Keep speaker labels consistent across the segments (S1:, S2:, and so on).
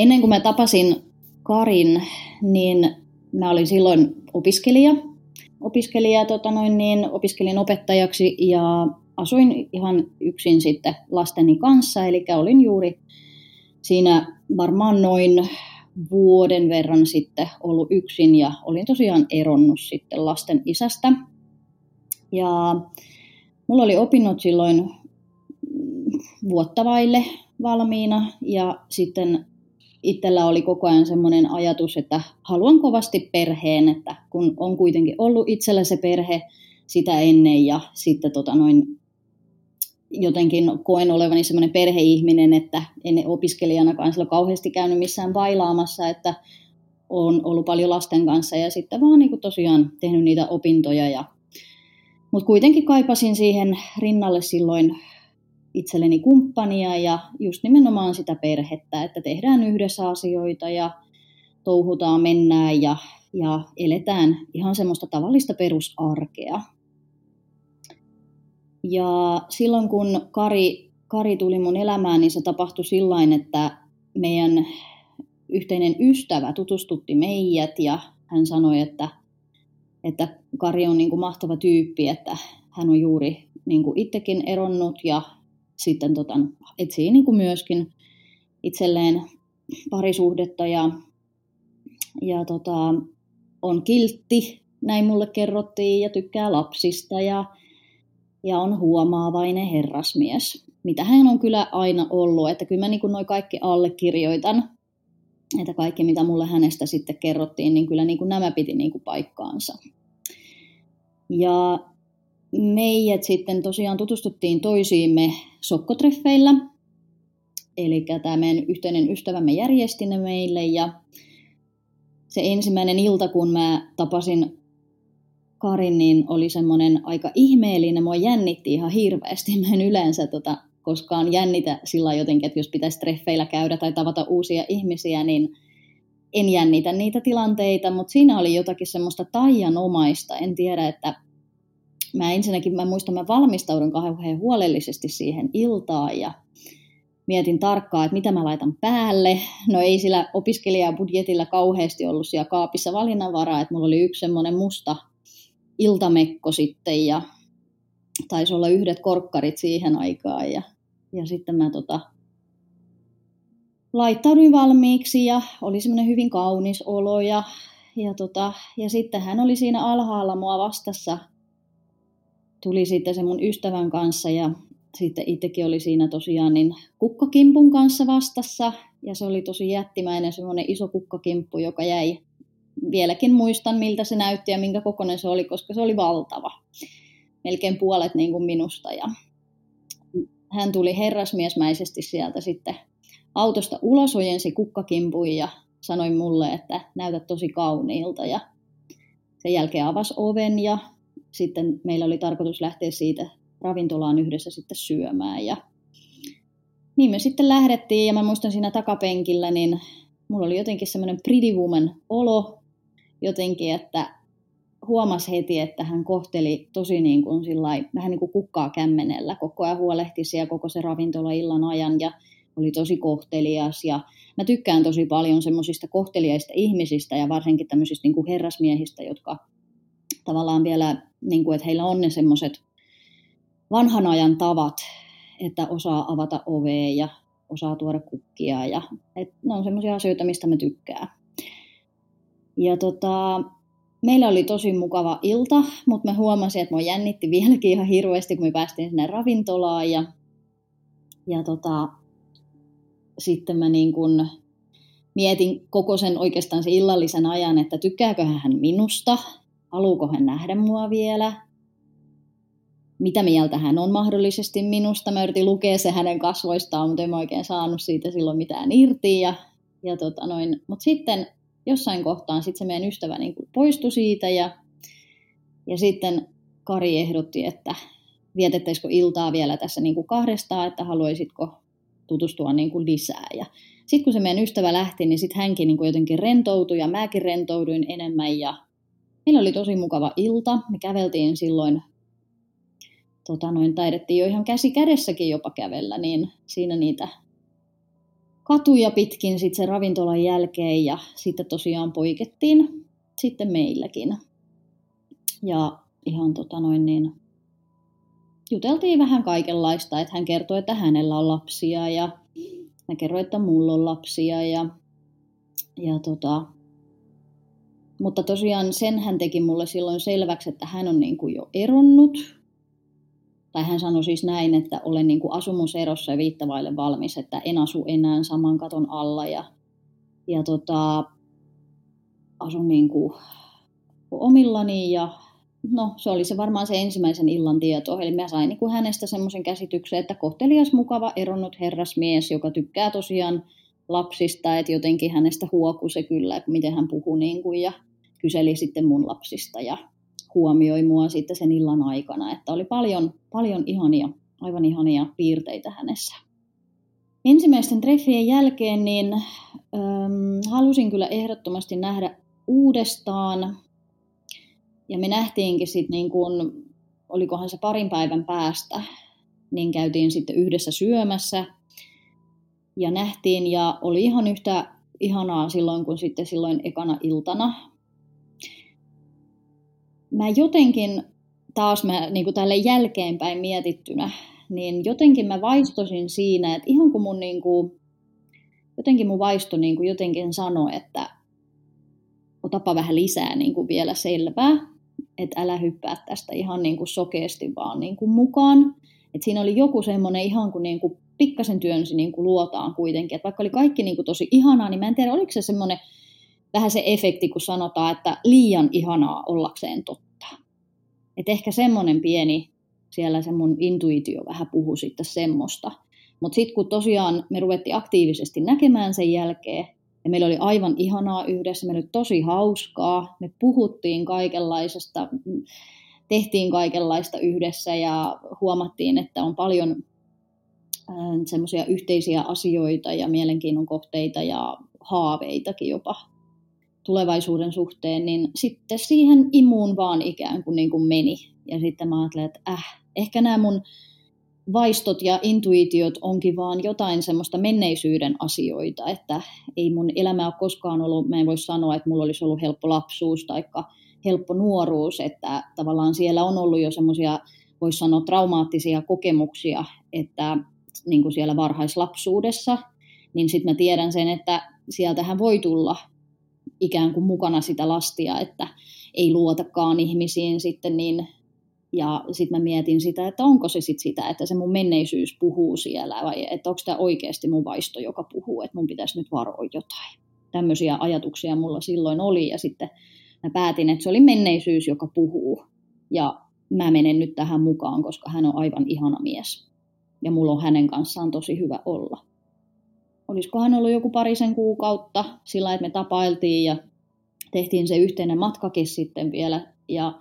S1: Ennen kuin mä tapasin Karin, niin mä olin silloin opiskelija. Opiskelija, tota noin, niin, opiskelin opettajaksi ja asuin ihan yksin sitten lasteni kanssa. Eli olin juuri siinä varmaan noin vuoden verran sitten ollut yksin ja olin tosiaan eronnut sitten lasten isästä. Ja mulla oli opinnot silloin vuotta vaille valmiina ja sitten itsellä oli koko ajan semmoinen ajatus, että haluan kovasti perheen, että kun on kuitenkin ollut itsellä se perhe sitä ennen ja sitten tota noin, jotenkin koen olevani semmoinen perheihminen, että en opiskelijanakaan sillä kauheasti käynyt missään bailaamassa, että on ollut paljon lasten kanssa ja sitten vaan niin tosiaan tehnyt niitä opintoja. Ja... Mutta kuitenkin kaipasin siihen rinnalle silloin itselleni kumppania ja just nimenomaan sitä perhettä, että tehdään yhdessä asioita ja touhutaan, mennään ja, ja eletään ihan semmoista tavallista perusarkea. Ja silloin kun Kari, Kari tuli mun elämään, niin se tapahtui sillain, että meidän yhteinen ystävä tutustutti meidät ja hän sanoi, että, että Kari on niin kuin mahtava tyyppi, että hän on juuri niin kuin itsekin eronnut ja sitten tota, etsii niin kuin myöskin itselleen parisuhdetta ja, ja tota, on kiltti, näin mulle kerrottiin, ja tykkää lapsista ja, ja on huomaavainen herrasmies. Mitä hän on kyllä aina ollut, että kyllä mä niin noin kaikki allekirjoitan, että kaikki mitä mulle hänestä sitten kerrottiin, niin kyllä niin kuin nämä piti niin kuin paikkaansa. Ja meidät sitten tosiaan tutustuttiin toisiimme sokkotreffeillä. Eli tämä meidän yhteinen ystävämme järjesti ne meille ja se ensimmäinen ilta, kun mä tapasin Karin, niin oli semmoinen aika ihmeellinen. Mua jännitti ihan hirveästi. Mä en yleensä tota, koskaan jännitä sillä jotenkin, että jos pitäisi treffeillä käydä tai tavata uusia ihmisiä, niin en jännitä niitä tilanteita, mutta siinä oli jotakin semmoista taianomaista. En tiedä, että mä ensinnäkin mä muistan, mä valmistaudun kauhean huolellisesti siihen iltaan ja mietin tarkkaan, että mitä mä laitan päälle. No ei sillä opiskelijabudjetilla kauheasti ollut siellä kaapissa valinnanvaraa, että mulla oli yksi semmoinen musta iltamekko sitten ja taisi olla yhdet korkkarit siihen aikaan ja, ja sitten mä tota, laittauduin valmiiksi ja oli semmoinen hyvin kaunis olo ja, ja, tota, ja sitten hän oli siinä alhaalla mua vastassa tuli sitten se mun ystävän kanssa ja sitten itsekin oli siinä tosiaan niin kukkakimpun kanssa vastassa. Ja se oli tosi jättimäinen semmoinen iso kukkakimppu, joka jäi, vieläkin muistan miltä se näytti ja minkä kokoinen se oli, koska se oli valtava. Melkein puolet niin kuin minusta. Ja hän tuli herrasmiesmäisesti sieltä sitten autosta ulos, ojensi kukkakimpuin ja sanoi mulle, että näytät tosi kauniilta. Ja sen jälkeen avasi oven ja sitten meillä oli tarkoitus lähteä siitä ravintolaan yhdessä sitten syömään. Ja niin me sitten lähdettiin ja mä muistan siinä takapenkillä, niin mulla oli jotenkin semmoinen pretty woman olo jotenkin, että huomasi heti, että hän kohteli tosi niin kuin sillai, vähän niin kuin kukkaa kämmenellä. Koko ajan huolehti siellä koko se ravintola illan ajan ja oli tosi kohtelias. Ja mä tykkään tosi paljon semmoisista kohteliaista ihmisistä ja varsinkin tämmöisistä niin kuin herrasmiehistä, jotka tavallaan vielä, niin kuin, että heillä on ne semmoiset vanhan ajan tavat, että osaa avata ovea ja osaa tuoda kukkia. Ja, että ne on semmoisia asioita, mistä me tykkää. Ja tota, meillä oli tosi mukava ilta, mutta mä huomasin, että mua jännitti vieläkin ihan hirveästi, kun me päästiin sinne ravintolaan. Ja, ja tota, sitten mä niin kun mietin koko sen oikeastaan sen illallisen ajan, että tykkääkö hän minusta, haluuko hän nähdä mua vielä. mitä mieltä hän on mahdollisesti minusta. Mä yritin lukea se hänen kasvoistaan, mutta en oikein saanut siitä silloin mitään irti. Ja, ja tota noin. Mutta sitten jossain kohtaan sit se meidän ystävä niin poistui siitä ja, ja sitten Kari ehdotti, että vietettäisikö iltaa vielä tässä niin kuin kahdestaan, että haluaisitko tutustua niin kuin lisää. Ja sitten kun se meidän ystävä lähti, niin sitten hänkin niin kuin jotenkin rentoutui ja mäkin rentouduin enemmän ja meillä oli tosi mukava ilta. Me käveltiin silloin, tota noin, taidettiin jo ihan käsi kädessäkin jopa kävellä, niin siinä niitä katuja pitkin sitten se ravintolan jälkeen ja sitten tosiaan poikettiin sitten meilläkin. Ja ihan tota noin niin, juteltiin vähän kaikenlaista, että hän kertoi, että hänellä on lapsia ja mä kerroin, että mulla on lapsia ja, ja tota, mutta tosiaan sen hän teki mulle silloin selväksi, että hän on niin kuin jo eronnut. Tai hän sanoi siis näin, että olen niin kuin asumuserossa ja viittavaille valmis, että en asu enää saman katon alla. Ja, ja tota, asun niin kuin omillani ja no se oli se varmaan se ensimmäisen illan tieto. Eli mä sain niin kuin hänestä semmoisen käsityksen, että kohtelias, mukava, eronnut herrasmies, joka tykkää tosiaan lapsista, että jotenkin hänestä huoku se kyllä, että miten hän puhuu niin kuin, ja kyseli sitten mun lapsista ja huomioi mua sitten sen illan aikana, että oli paljon, paljon ihania, aivan ihania piirteitä hänessä. Ensimmäisten treffien jälkeen niin äm, halusin kyllä ehdottomasti nähdä uudestaan. Ja me nähtiinkin sitten niin kuin, olikohan se parin päivän päästä, niin käytiin sitten yhdessä syömässä ja nähtiin ja oli ihan yhtä ihanaa silloin kuin sitten silloin ekana iltana mä jotenkin taas mä niin kuin tälle jälkeenpäin mietittynä, niin jotenkin mä vaistosin siinä, että ihan kun mun niin kuin, jotenkin mun vaisto niin kuin jotenkin sanoi, että otapa vähän lisää niin kuin vielä selvää, että älä hyppää tästä ihan niin kuin sokeasti vaan niin kuin mukaan. Et siinä oli joku semmoinen ihan kuin, niin kuin pikkasen työnsi niin kuin luotaan kuitenkin. Et vaikka oli kaikki niin kuin tosi ihanaa, niin mä en tiedä, oliko se semmoinen vähän se efekti, kun sanotaan, että liian ihanaa ollakseen totta. Et ehkä semmoinen pieni, siellä se mun intuitio vähän puhu sitten semmoista. Mutta sitten kun tosiaan me ruvettiin aktiivisesti näkemään sen jälkeen, ja meillä oli aivan ihanaa yhdessä, meillä oli tosi hauskaa, me puhuttiin kaikenlaisesta, tehtiin kaikenlaista yhdessä ja huomattiin, että on paljon semmoisia yhteisiä asioita ja mielenkiinnon kohteita ja haaveitakin jopa tulevaisuuden suhteen, niin sitten siihen imuun vaan ikään kuin, niin kuin meni. Ja sitten mä ajattelin, että äh, ehkä nämä mun vaistot ja intuitiot onkin vaan jotain semmoista menneisyyden asioita, että ei mun elämä ole koskaan ollut, mä en voi sanoa, että mulla olisi ollut helppo lapsuus tai helppo nuoruus, että tavallaan siellä on ollut jo semmoisia, voisi sanoa, traumaattisia kokemuksia, että niin kuin siellä varhaislapsuudessa, niin sitten mä tiedän sen, että sieltähän voi tulla ikään kuin mukana sitä lastia, että ei luotakaan ihmisiin sitten niin, ja sitten mä mietin sitä, että onko se sitten sitä, että se mun menneisyys puhuu siellä, vai että onko tämä oikeasti mun vaisto, joka puhuu, että mun pitäisi nyt varoa jotain. Tämmöisiä ajatuksia mulla silloin oli, ja sitten mä päätin, että se oli menneisyys, joka puhuu, ja mä menen nyt tähän mukaan, koska hän on aivan ihana mies, ja mulla on hänen kanssaan tosi hyvä olla olisikohan ollut joku parisen kuukautta sillä, että me tapailtiin ja tehtiin se yhteinen matkakin sitten vielä. Ja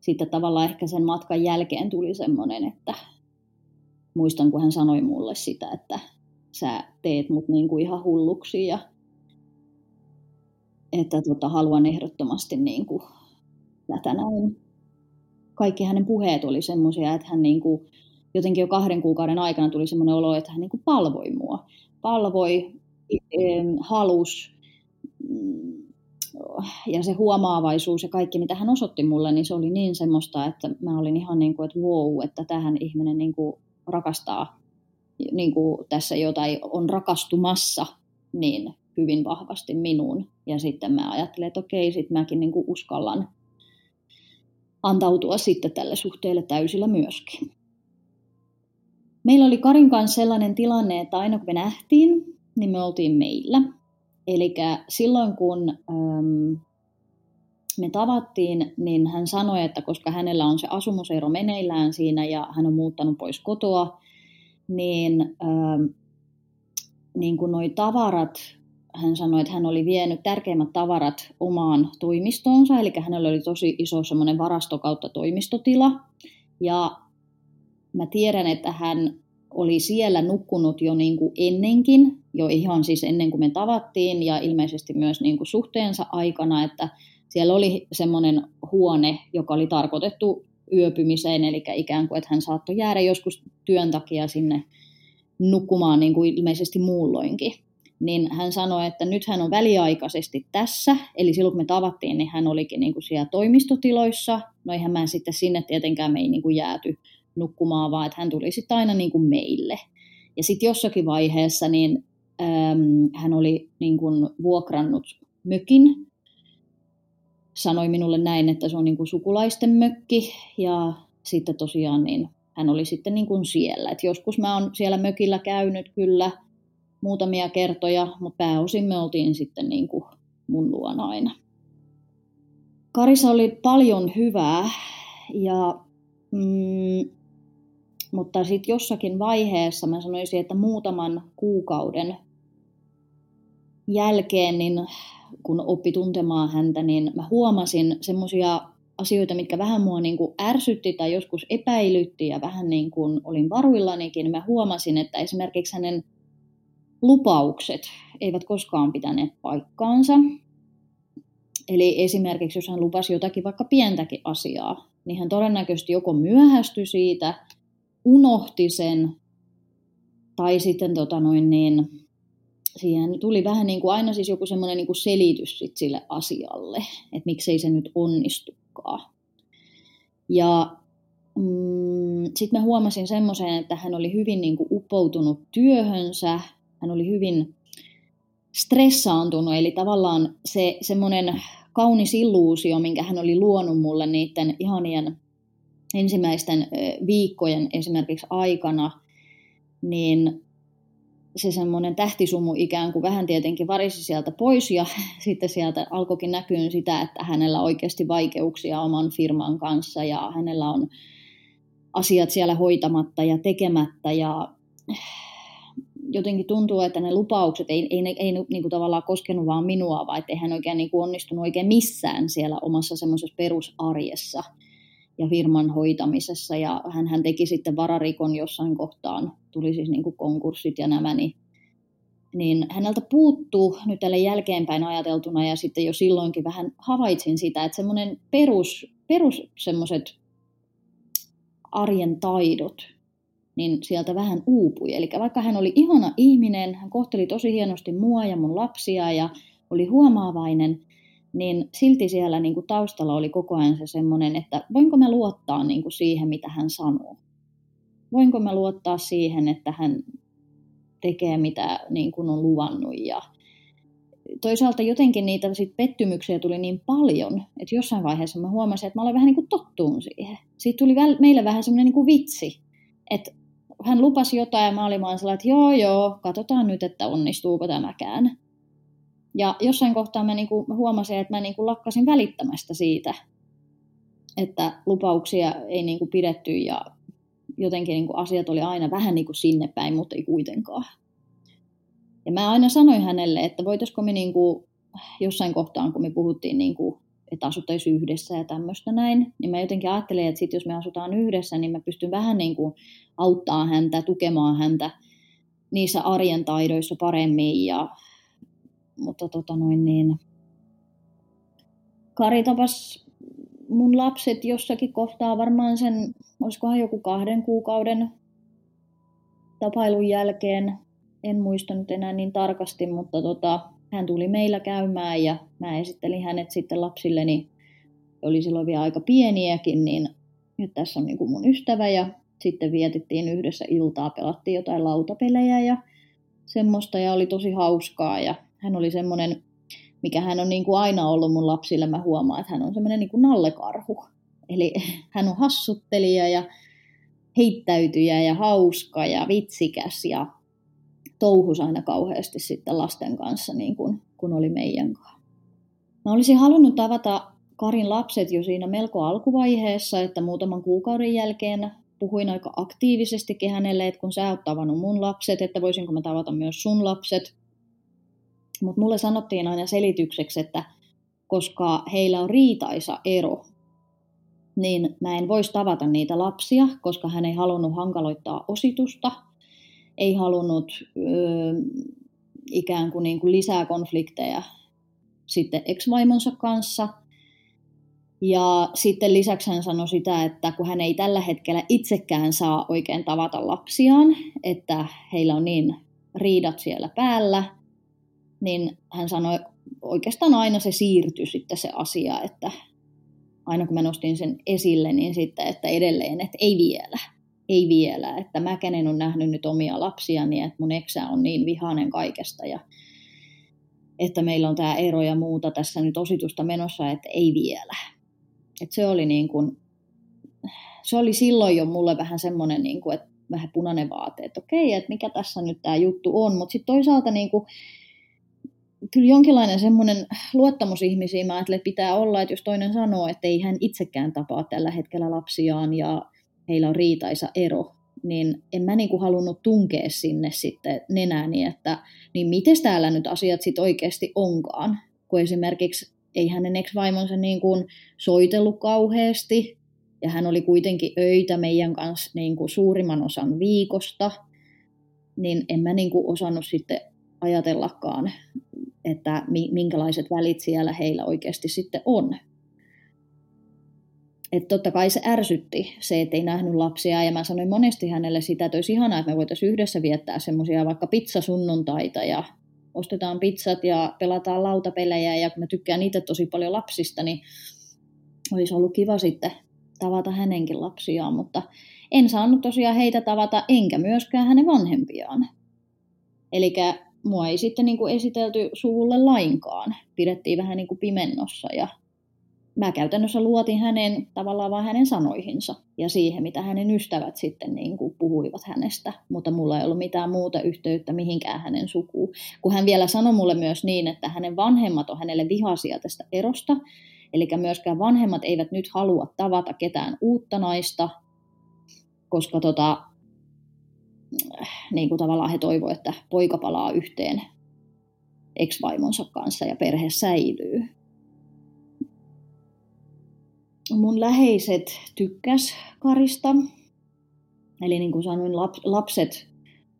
S1: sitten tavallaan ehkä sen matkan jälkeen tuli semmoinen, että muistan, kun hän sanoi mulle sitä, että sä teet mut niin kuin ihan hulluksi ja että tota, haluan ehdottomasti niin kuin tätä näin. Kaikki hänen puheet oli semmoisia, että hän niin kuin, jotenkin jo kahden kuukauden aikana tuli semmoinen olo, että hän niin kuin palvoi mua palvoi, halus mm, ja se huomaavaisuus ja kaikki, mitä hän osoitti mulle, niin se oli niin semmoista, että mä olin ihan niin kuin, että wow, että tähän ihminen niin kuin rakastaa niin kuin tässä jotain, on rakastumassa niin hyvin vahvasti minuun. Ja sitten mä ajattelin, että okei, sitten mäkin niin kuin uskallan antautua sitten tälle suhteelle täysillä myöskin. Meillä oli Karin kanssa sellainen tilanne, että aina kun me nähtiin, niin me oltiin meillä. Eli silloin kun äm, me tavattiin, niin hän sanoi, että koska hänellä on se asumusero meneillään siinä ja hän on muuttanut pois kotoa, niin, ähm, niin kuin noi tavarat, hän sanoi, että hän oli vienyt tärkeimmät tavarat omaan toimistoonsa, eli hänellä oli tosi iso semmoinen varasto kautta toimistotila. Ja mä tiedän, että hän oli siellä nukkunut jo niin kuin ennenkin, jo ihan siis ennen kuin me tavattiin ja ilmeisesti myös niin kuin suhteensa aikana, että siellä oli semmoinen huone, joka oli tarkoitettu yöpymiseen, eli ikään kuin, että hän saattoi jäädä joskus työn takia sinne nukkumaan niin kuin ilmeisesti muulloinkin. Niin hän sanoi, että nyt hän on väliaikaisesti tässä, eli silloin kun me tavattiin, niin hän olikin niin kuin siellä toimistotiloissa. No eihän mä sitten sinne tietenkään me ei niin kuin jääty nukkumaan, vaan että hän tuli sitten aina niin kuin meille. Ja sitten jossakin vaiheessa niin äm, hän oli niin kuin vuokrannut mökin, sanoi minulle näin, että se on niin kuin sukulaisten mökki ja sitten tosiaan niin hän oli sitten niin kuin siellä. Et joskus mä oon siellä mökillä käynyt kyllä muutamia kertoja, mutta pääosin me oltiin sitten niin kuin mun luona aina. Karissa oli paljon hyvää, ja, mm, mutta sitten jossakin vaiheessa mä sanoisin, että muutaman kuukauden jälkeen, niin kun oppi tuntemaan häntä, niin mä huomasin semmoisia asioita, mitkä vähän mua niin kuin ärsytti tai joskus epäilytti ja vähän niin kuin olin varuillanikin, niin mä huomasin, että esimerkiksi hänen lupaukset eivät koskaan pitäneet paikkaansa. Eli esimerkiksi jos hän lupasi jotakin vaikka pientäkin asiaa, niin hän todennäköisesti joko myöhästyi siitä, unohti sen, tai sitten tota noin niin, siihen tuli vähän niin kuin aina siis joku semmoinen niin selitys sit sille asialle, että miksei se nyt onnistukaan. Ja mm, sitten mä huomasin semmoisen, että hän oli hyvin niin kuin uppoutunut työhönsä, hän oli hyvin stressaantunut, eli tavallaan se semmoinen kaunis illuusio, minkä hän oli luonut mulle niiden ihanien ensimmäisten viikkojen esimerkiksi aikana, niin se semmoinen tähtisumu ikään kuin vähän tietenkin varisi sieltä pois ja sitten sieltä alkoikin näkyä sitä, että hänellä oikeasti vaikeuksia oman firman kanssa ja hänellä on asiat siellä hoitamatta ja tekemättä ja jotenkin tuntuu, että ne lupaukset ei, ei, ei, ei niin kuin tavallaan koskenut vaan minua, vaan että ei hän oikein niin kuin onnistunut oikein missään siellä omassa semmoisessa perusarjessa ja firman hoitamisessa. Ja hän, hän teki sitten vararikon jossain kohtaan, tuli siis niin kuin konkurssit ja nämä, niin, niin häneltä puuttuu nyt tälle jälkeenpäin ajateltuna ja sitten jo silloinkin vähän havaitsin sitä, että semmoinen perus, perus semmoiset arjen taidot, niin sieltä vähän uupui. Eli vaikka hän oli ihana ihminen, hän kohteli tosi hienosti mua ja mun lapsia ja oli huomaavainen, niin silti siellä niin kuin taustalla oli koko ajan se semmoinen, että voinko mä luottaa niin kuin siihen, mitä hän sanoo. Voinko mä luottaa siihen, että hän tekee, mitä niin kuin on luvannut. Ja toisaalta jotenkin niitä sit pettymyksiä tuli niin paljon, että jossain vaiheessa mä huomasin, että mä olen vähän niin kuin tottuun siihen. Siitä tuli meille vähän semmoinen niin vitsi, että hän lupasi jotain ja mä olin vaan sellainen, että joo joo, katsotaan nyt, että onnistuuko tämäkään. Ja jossain kohtaa mä, niinku, huomasin, että mä niinku lakkasin välittämästä siitä, että lupauksia ei niinku pidetty ja jotenkin niinku asiat oli aina vähän niinku sinne päin, mutta ei kuitenkaan. Ja mä aina sanoin hänelle, että voitaisiko me niinku, jossain kohtaan, kun me puhuttiin niinku että asuttaisiin yhdessä ja tämmöistä näin, niin mä jotenkin ajattelin, että sit jos me asutaan yhdessä, niin mä pystyn vähän niin kuin auttaa häntä, tukemaan häntä niissä arjen taidoissa paremmin. Ja, mutta tota noin niin, Kari tapas mun lapset jossakin kohtaa varmaan sen, olisikohan joku kahden kuukauden tapailun jälkeen. En muista nyt enää niin tarkasti, mutta tota, hän tuli meillä käymään ja mä esittelin hänet sitten lapsilleni, oli silloin vielä aika pieniäkin, niin nyt tässä on niin mun ystävä ja sitten vietettiin yhdessä iltaa, pelattiin jotain lautapelejä ja semmoista ja oli tosi hauskaa ja hän oli semmoinen, mikä hän on niin kuin aina ollut mun lapsille, mä huomaan, että hän on semmoinen niin kuin nallekarhu. Eli hän on hassuttelija ja heittäytyjä ja hauska ja vitsikäs ja touhus aina kauheasti sitten lasten kanssa, niin kuin kun oli meidän kanssa. Mä olisin halunnut tavata Karin lapset jo siinä melko alkuvaiheessa, että muutaman kuukauden jälkeen puhuin aika aktiivisesti hänelle, että kun sä oot tavannut mun lapset, että voisinko mä tavata myös sun lapset. Mutta mulle sanottiin aina selitykseksi, että koska heillä on riitaisa ero, niin mä en voisi tavata niitä lapsia, koska hän ei halunnut hankaloittaa ositusta, ei halunnut öö, ikään kuin, niin kuin lisää konflikteja sitten ex-vaimonsa kanssa. Ja sitten lisäksi hän sanoi sitä, että kun hän ei tällä hetkellä itsekään saa oikein tavata lapsiaan, että heillä on niin riidat siellä päällä, niin hän sanoi, oikeastaan aina se siirtyi sitten se asia, että aina kun mä nostin sen esille, niin sitten, että edelleen, että ei vielä, ei vielä, että mä kenen on nähnyt nyt omia lapsiani, että mun eksä on niin vihainen kaikesta ja että meillä on tämä ero ja muuta tässä nyt ositusta menossa, että ei vielä. Että se oli niin kuin, se oli silloin jo mulle vähän semmoinen, niin kuin, että vähän punainen vaate, että okei, että mikä tässä nyt tämä juttu on, mutta sitten toisaalta niin kuin, kyllä jonkinlainen semmoinen luottamus ihmisiin, mä ajattelen, että pitää olla, että jos toinen sanoo, että ei hän itsekään tapaa tällä hetkellä lapsiaan ja heillä on riitaisa ero, niin en mä niinku halunnut tunkea sinne sitten nenääni, että niin miten täällä nyt asiat sitten oikeasti onkaan, kun esimerkiksi ei hänen ex-vaimonsa niin kuin soitellut kauheasti, ja hän oli kuitenkin öitä meidän kanssa niin kuin suurimman osan viikosta, niin en mä niin kuin osannut sitten ajatellakaan, että minkälaiset välit siellä heillä oikeasti sitten on. Että totta kai se ärsytti se, että ei nähnyt lapsia, ja mä sanoin monesti hänelle sitä, että olisi ihanaa, että me voitaisiin yhdessä viettää semmoisia vaikka pizzasunnuntaita, ja ostetaan pizzat ja pelataan lautapelejä, ja kun mä tykkään niitä tosi paljon lapsista, niin olisi ollut kiva sitten tavata hänenkin lapsiaan, mutta en saanut tosiaan heitä tavata, enkä myöskään hänen vanhempiaan. Eli mua ei sitten niin kuin esitelty suvulle lainkaan. Pidettiin vähän niin kuin pimennossa ja mä käytännössä luotin hänen tavallaan vain hänen sanoihinsa ja siihen, mitä hänen ystävät sitten niin kuin puhuivat hänestä, mutta mulla ei ollut mitään muuta yhteyttä mihinkään hänen sukuun. Kun hän vielä sanoi mulle myös niin, että hänen vanhemmat on hänelle vihaisia tästä erosta, eli myöskään vanhemmat eivät nyt halua tavata ketään uutta naista, koska tota, niin kuin tavallaan he toivoivat, että poika palaa yhteen ex-vaimonsa kanssa ja perhe säilyy. Mun läheiset tykkäs Karista. Eli niin kuin sanoin, lapset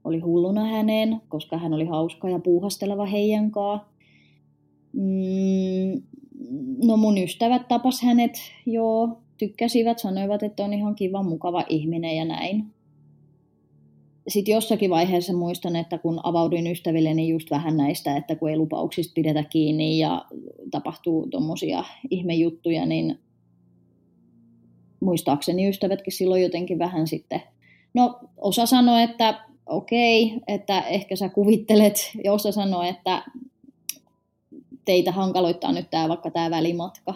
S1: oli hulluna häneen, koska hän oli hauska ja puuhasteleva heidän Mm, no mun ystävät tapas hänet, joo, tykkäsivät, sanoivat, että on ihan kiva, mukava ihminen ja näin sitten jossakin vaiheessa muistan, että kun avauduin ystäville, niin just vähän näistä, että kun ei lupauksista pidetä kiinni ja tapahtuu tuommoisia ihmejuttuja, niin muistaakseni ystävätkin silloin jotenkin vähän sitten, no osa sanoi, että okei, että ehkä sä kuvittelet, ja osa sanoi, että teitä hankaloittaa nyt tämä vaikka tämä välimatka.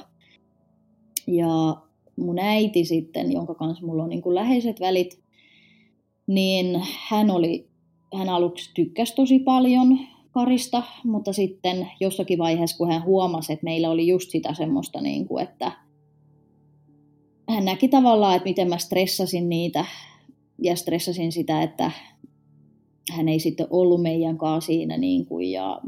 S1: Ja mun äiti sitten, jonka kanssa mulla on niin kuin läheiset välit, niin hän oli, hän aluksi tykkäsi tosi paljon Karista, mutta sitten jossakin vaiheessa, kun hän huomasi, että meillä oli just sitä semmoista, niin kuin, että hän näki tavallaan, että miten mä stressasin niitä ja stressasin sitä, että hän ei sitten ollut meidän kanssa siinä niin kuin, ja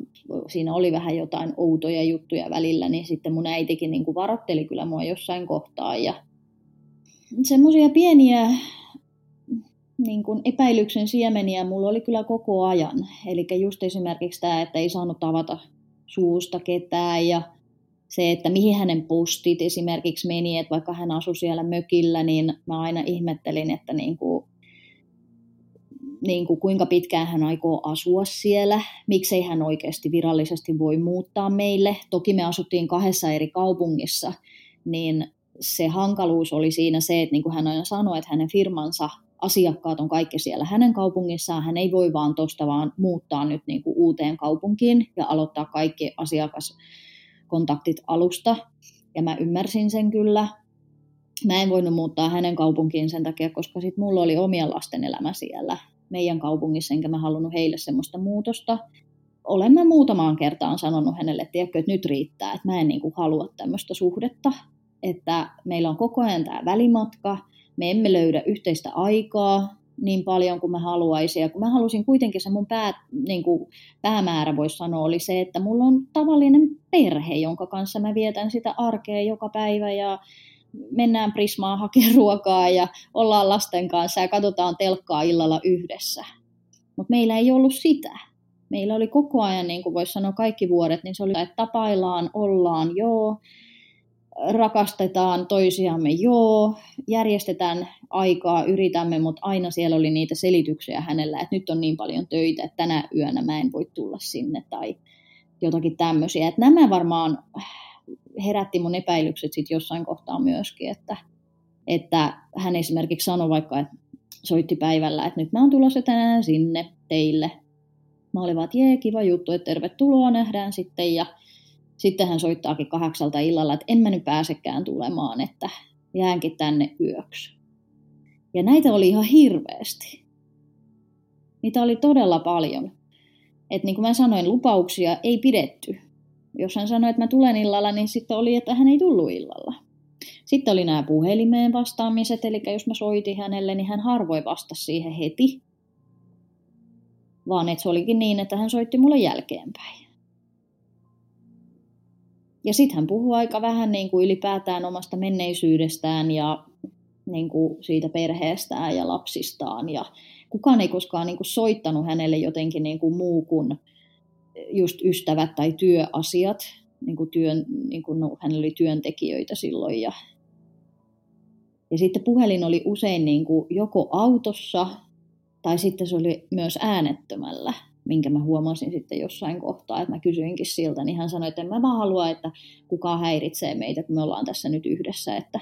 S1: siinä oli vähän jotain outoja juttuja välillä, niin sitten mun äitikin niin kuin varotteli kyllä mua jossain kohtaa ja semmoisia pieniä niin kuin epäilyksen siemeniä mulla oli kyllä koko ajan. Eli just esimerkiksi tämä, että ei saanut tavata suusta ketään ja se, että mihin hänen postit esimerkiksi meni, että vaikka hän asui siellä mökillä, niin mä aina ihmettelin, että niin kuin, niin kuin kuinka pitkään hän aikoo asua siellä, miksei hän oikeasti virallisesti voi muuttaa meille. Toki me asuttiin kahdessa eri kaupungissa, niin se hankaluus oli siinä se, että niin kuin hän aina sanoi, että hänen firmansa asiakkaat on kaikki siellä hänen kaupungissaan. Hän ei voi vaan tuosta vaan muuttaa nyt niin kuin uuteen kaupunkiin ja aloittaa kaikki asiakaskontaktit alusta. Ja mä ymmärsin sen kyllä. Mä en voinut muuttaa hänen kaupunkiin sen takia, koska sit mulla oli omien lasten elämä siellä meidän kaupungissa, enkä mä halunnut heille semmoista muutosta. Olen mä muutamaan kertaan sanonut hänelle, tiedätkö, että nyt riittää, että mä en niin kuin halua tämmöistä suhdetta että meillä on koko ajan tämä välimatka, me emme löydä yhteistä aikaa niin paljon kuin mä haluaisin. Ja kun mä halusin kuitenkin se mun pää, niin kuin päämäärä, voisi sanoa, oli se, että mulla on tavallinen perhe, jonka kanssa mä vietän sitä arkea joka päivä ja mennään Prismaan hakemaan ruokaa ja ollaan lasten kanssa ja katsotaan telkkaa illalla yhdessä. Mutta meillä ei ollut sitä. Meillä oli koko ajan, niin kuin voisi sanoa kaikki vuodet, niin se oli, että tapaillaan, ollaan, joo, rakastetaan toisiamme, joo, järjestetään aikaa, yritämme, mutta aina siellä oli niitä selityksiä hänellä, että nyt on niin paljon töitä, että tänä yönä mä en voi tulla sinne tai jotakin tämmöisiä. Että nämä varmaan herätti mun epäilykset sitten jossain kohtaa myöskin, että, että hän esimerkiksi sanoi vaikka, että soitti päivällä, että nyt mä oon tulossa tänään sinne teille. Mä olin vaan, että jee, kiva juttu, että tervetuloa, nähdään sitten. Ja sitten hän soittaakin kahdeksalta illalla, että en mä nyt pääsekään tulemaan, että jäänkin tänne yöksi. Ja näitä oli ihan hirveästi. Niitä oli todella paljon. että niin kuin mä sanoin, lupauksia ei pidetty. Jos hän sanoi, että mä tulen illalla, niin sitten oli, että hän ei tullut illalla. Sitten oli nämä puhelimeen vastaamiset, eli jos mä soitin hänelle, niin hän harvoin vastasi siihen heti. Vaan että se olikin niin, että hän soitti mulle jälkeenpäin. Ja sitten hän puhuu aika vähän niin kuin ylipäätään omasta menneisyydestään ja niin kuin siitä perheestään ja lapsistaan. Ja kukaan ei koskaan niin kuin soittanut hänelle jotenkin niin kuin muu kuin just ystävät tai työasiat. Niin kuin työn, niin kuin, no, hänellä oli työntekijöitä silloin. Ja, ja sitten puhelin oli usein niin kuin joko autossa tai sitten se oli myös äänettömällä minkä mä huomasin sitten jossain kohtaa, että mä kysyinkin siltä, niin hän sanoi, että en mä vaan halua, että kukaan häiritsee meitä, kun me ollaan tässä nyt yhdessä, että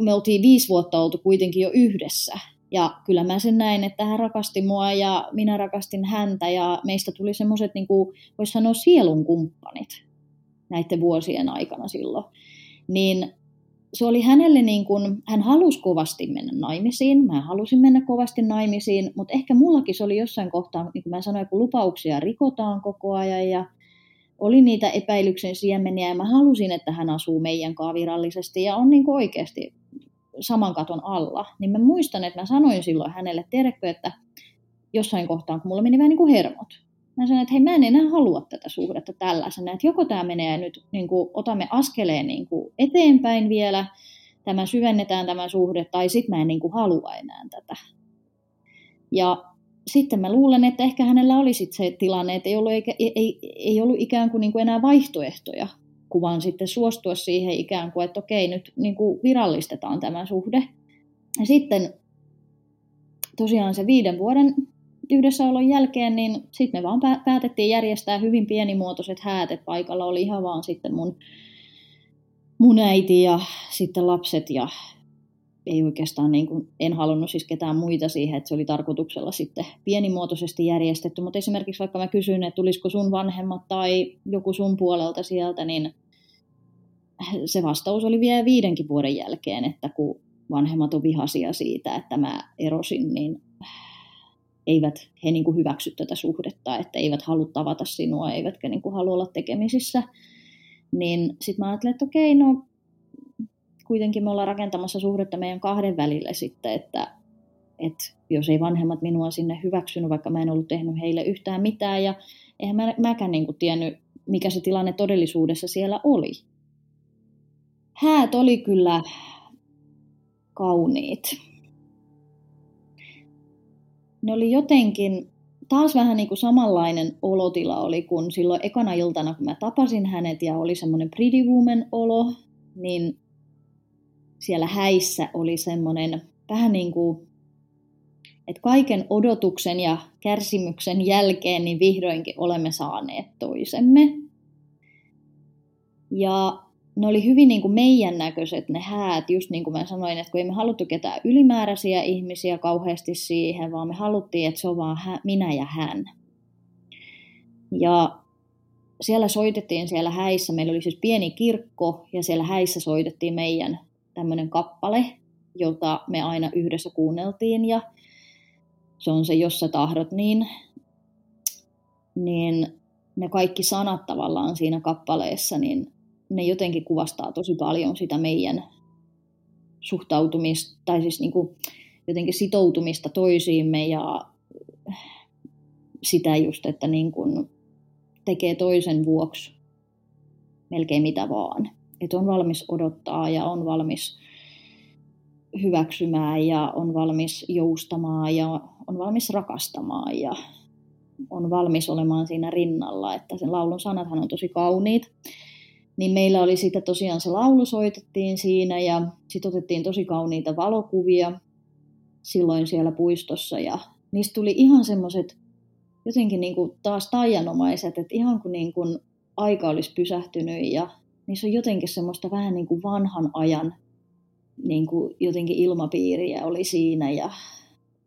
S1: me oltiin viisi vuotta oltu kuitenkin jo yhdessä, ja kyllä mä sen näin, että hän rakasti mua ja minä rakastin häntä ja meistä tuli semmoiset, niin kuin voisi sanoa, sielun kumppanit näiden vuosien aikana silloin. Niin se oli hänelle niin kuin, hän halusi kovasti mennä naimisiin, mä halusin mennä kovasti naimisiin, mutta ehkä mullakin se oli jossain kohtaa, niin kuin mä sanoin, kun lupauksia rikotaan koko ajan ja oli niitä epäilyksen siemeniä ja mä halusin, että hän asuu meidän kanssa virallisesti ja on niin kuin oikeasti saman katon alla, niin mä muistan, että mä sanoin silloin hänelle, tiedätkö, että jossain kohtaa, kun mulla meni vähän niin kuin hermot, mä sanoin, että hei, mä en enää halua tätä suhdetta tällaisena, että joko tämä menee nyt, niin kuin, otamme askeleen niin kuin eteenpäin vielä, tämä syvennetään tämä suhde, tai sitten mä en niin kuin halua enää tätä. Ja sitten mä luulen, että ehkä hänellä oli sit se tilanne, että ei ollut, eikä, ei, ei ollut ikään kuin, niin kuin enää vaihtoehtoja, kun vaan sitten suostua siihen ikään kuin, että okei, nyt niin kuin virallistetaan tämä suhde. Ja sitten tosiaan se viiden vuoden yhdessäolon jälkeen, niin sitten me vaan päätettiin järjestää hyvin pienimuotoiset häät, että paikalla. Oli ihan vaan sitten mun, mun äiti ja sitten lapset ja ei oikeastaan, niin kuin, en halunnut siis ketään muita siihen, että se oli tarkoituksella sitten pienimuotoisesti järjestetty, mutta esimerkiksi vaikka mä kysyin, että tulisiko sun vanhemmat tai joku sun puolelta sieltä, niin se vastaus oli vielä viidenkin vuoden jälkeen, että kun vanhemmat on vihasia siitä, että mä erosin, niin eivät he niin kuin hyväksy tätä suhdetta, että eivät halua tavata sinua, eivätkä niin kuin halua olla tekemisissä. Niin sitten mä ajattelin, että okei, no kuitenkin me ollaan rakentamassa suhdetta meidän kahden välille sitten, että, että jos ei vanhemmat minua sinne hyväksynyt, vaikka mä en ollut tehnyt heille yhtään mitään, ja eihän mä, mäkään niin kuin tiennyt, mikä se tilanne todellisuudessa siellä oli. Häät oli kyllä kauniit ne oli jotenkin taas vähän niin kuin samanlainen olotila oli kuin silloin ekana iltana, kun mä tapasin hänet ja oli semmoinen pretty woman olo, niin siellä häissä oli semmoinen vähän niin kuin, että kaiken odotuksen ja kärsimyksen jälkeen niin vihdoinkin olemme saaneet toisemme. Ja ne oli hyvin niin kuin meidän näköiset ne häät, just niin kuin mä sanoin, että kun ei me haluttu ketään ylimääräisiä ihmisiä kauheasti siihen, vaan me haluttiin, että se on vaan hä- minä ja hän. Ja siellä soitettiin siellä häissä, meillä oli siis pieni kirkko ja siellä häissä soitettiin meidän tämmöinen kappale, jota me aina yhdessä kuunneltiin. Ja se on se, jos sä tahdot, niin, niin ne kaikki sanat tavallaan siinä kappaleessa, niin ne jotenkin kuvastaa tosi paljon sitä meidän suhtautumista, tai siis niin kuin jotenkin sitoutumista toisiimme ja sitä just, että niin kuin tekee toisen vuoksi melkein mitä vaan. Että on valmis odottaa ja on valmis hyväksymään ja on valmis joustamaan ja on valmis rakastamaan ja on valmis olemaan siinä rinnalla. Että sen laulun sanathan on tosi kauniit. Niin meillä oli sitten tosiaan se laulu soitettiin siinä ja sitten otettiin tosi kauniita valokuvia silloin siellä puistossa ja niistä tuli ihan semmoiset jotenkin niin kuin taas taianomaiset, että ihan kuin, niin kuin aika olisi pysähtynyt ja niissä on jotenkin semmoista vähän niin kuin vanhan ajan niin kuin jotenkin ilmapiiriä oli siinä ja,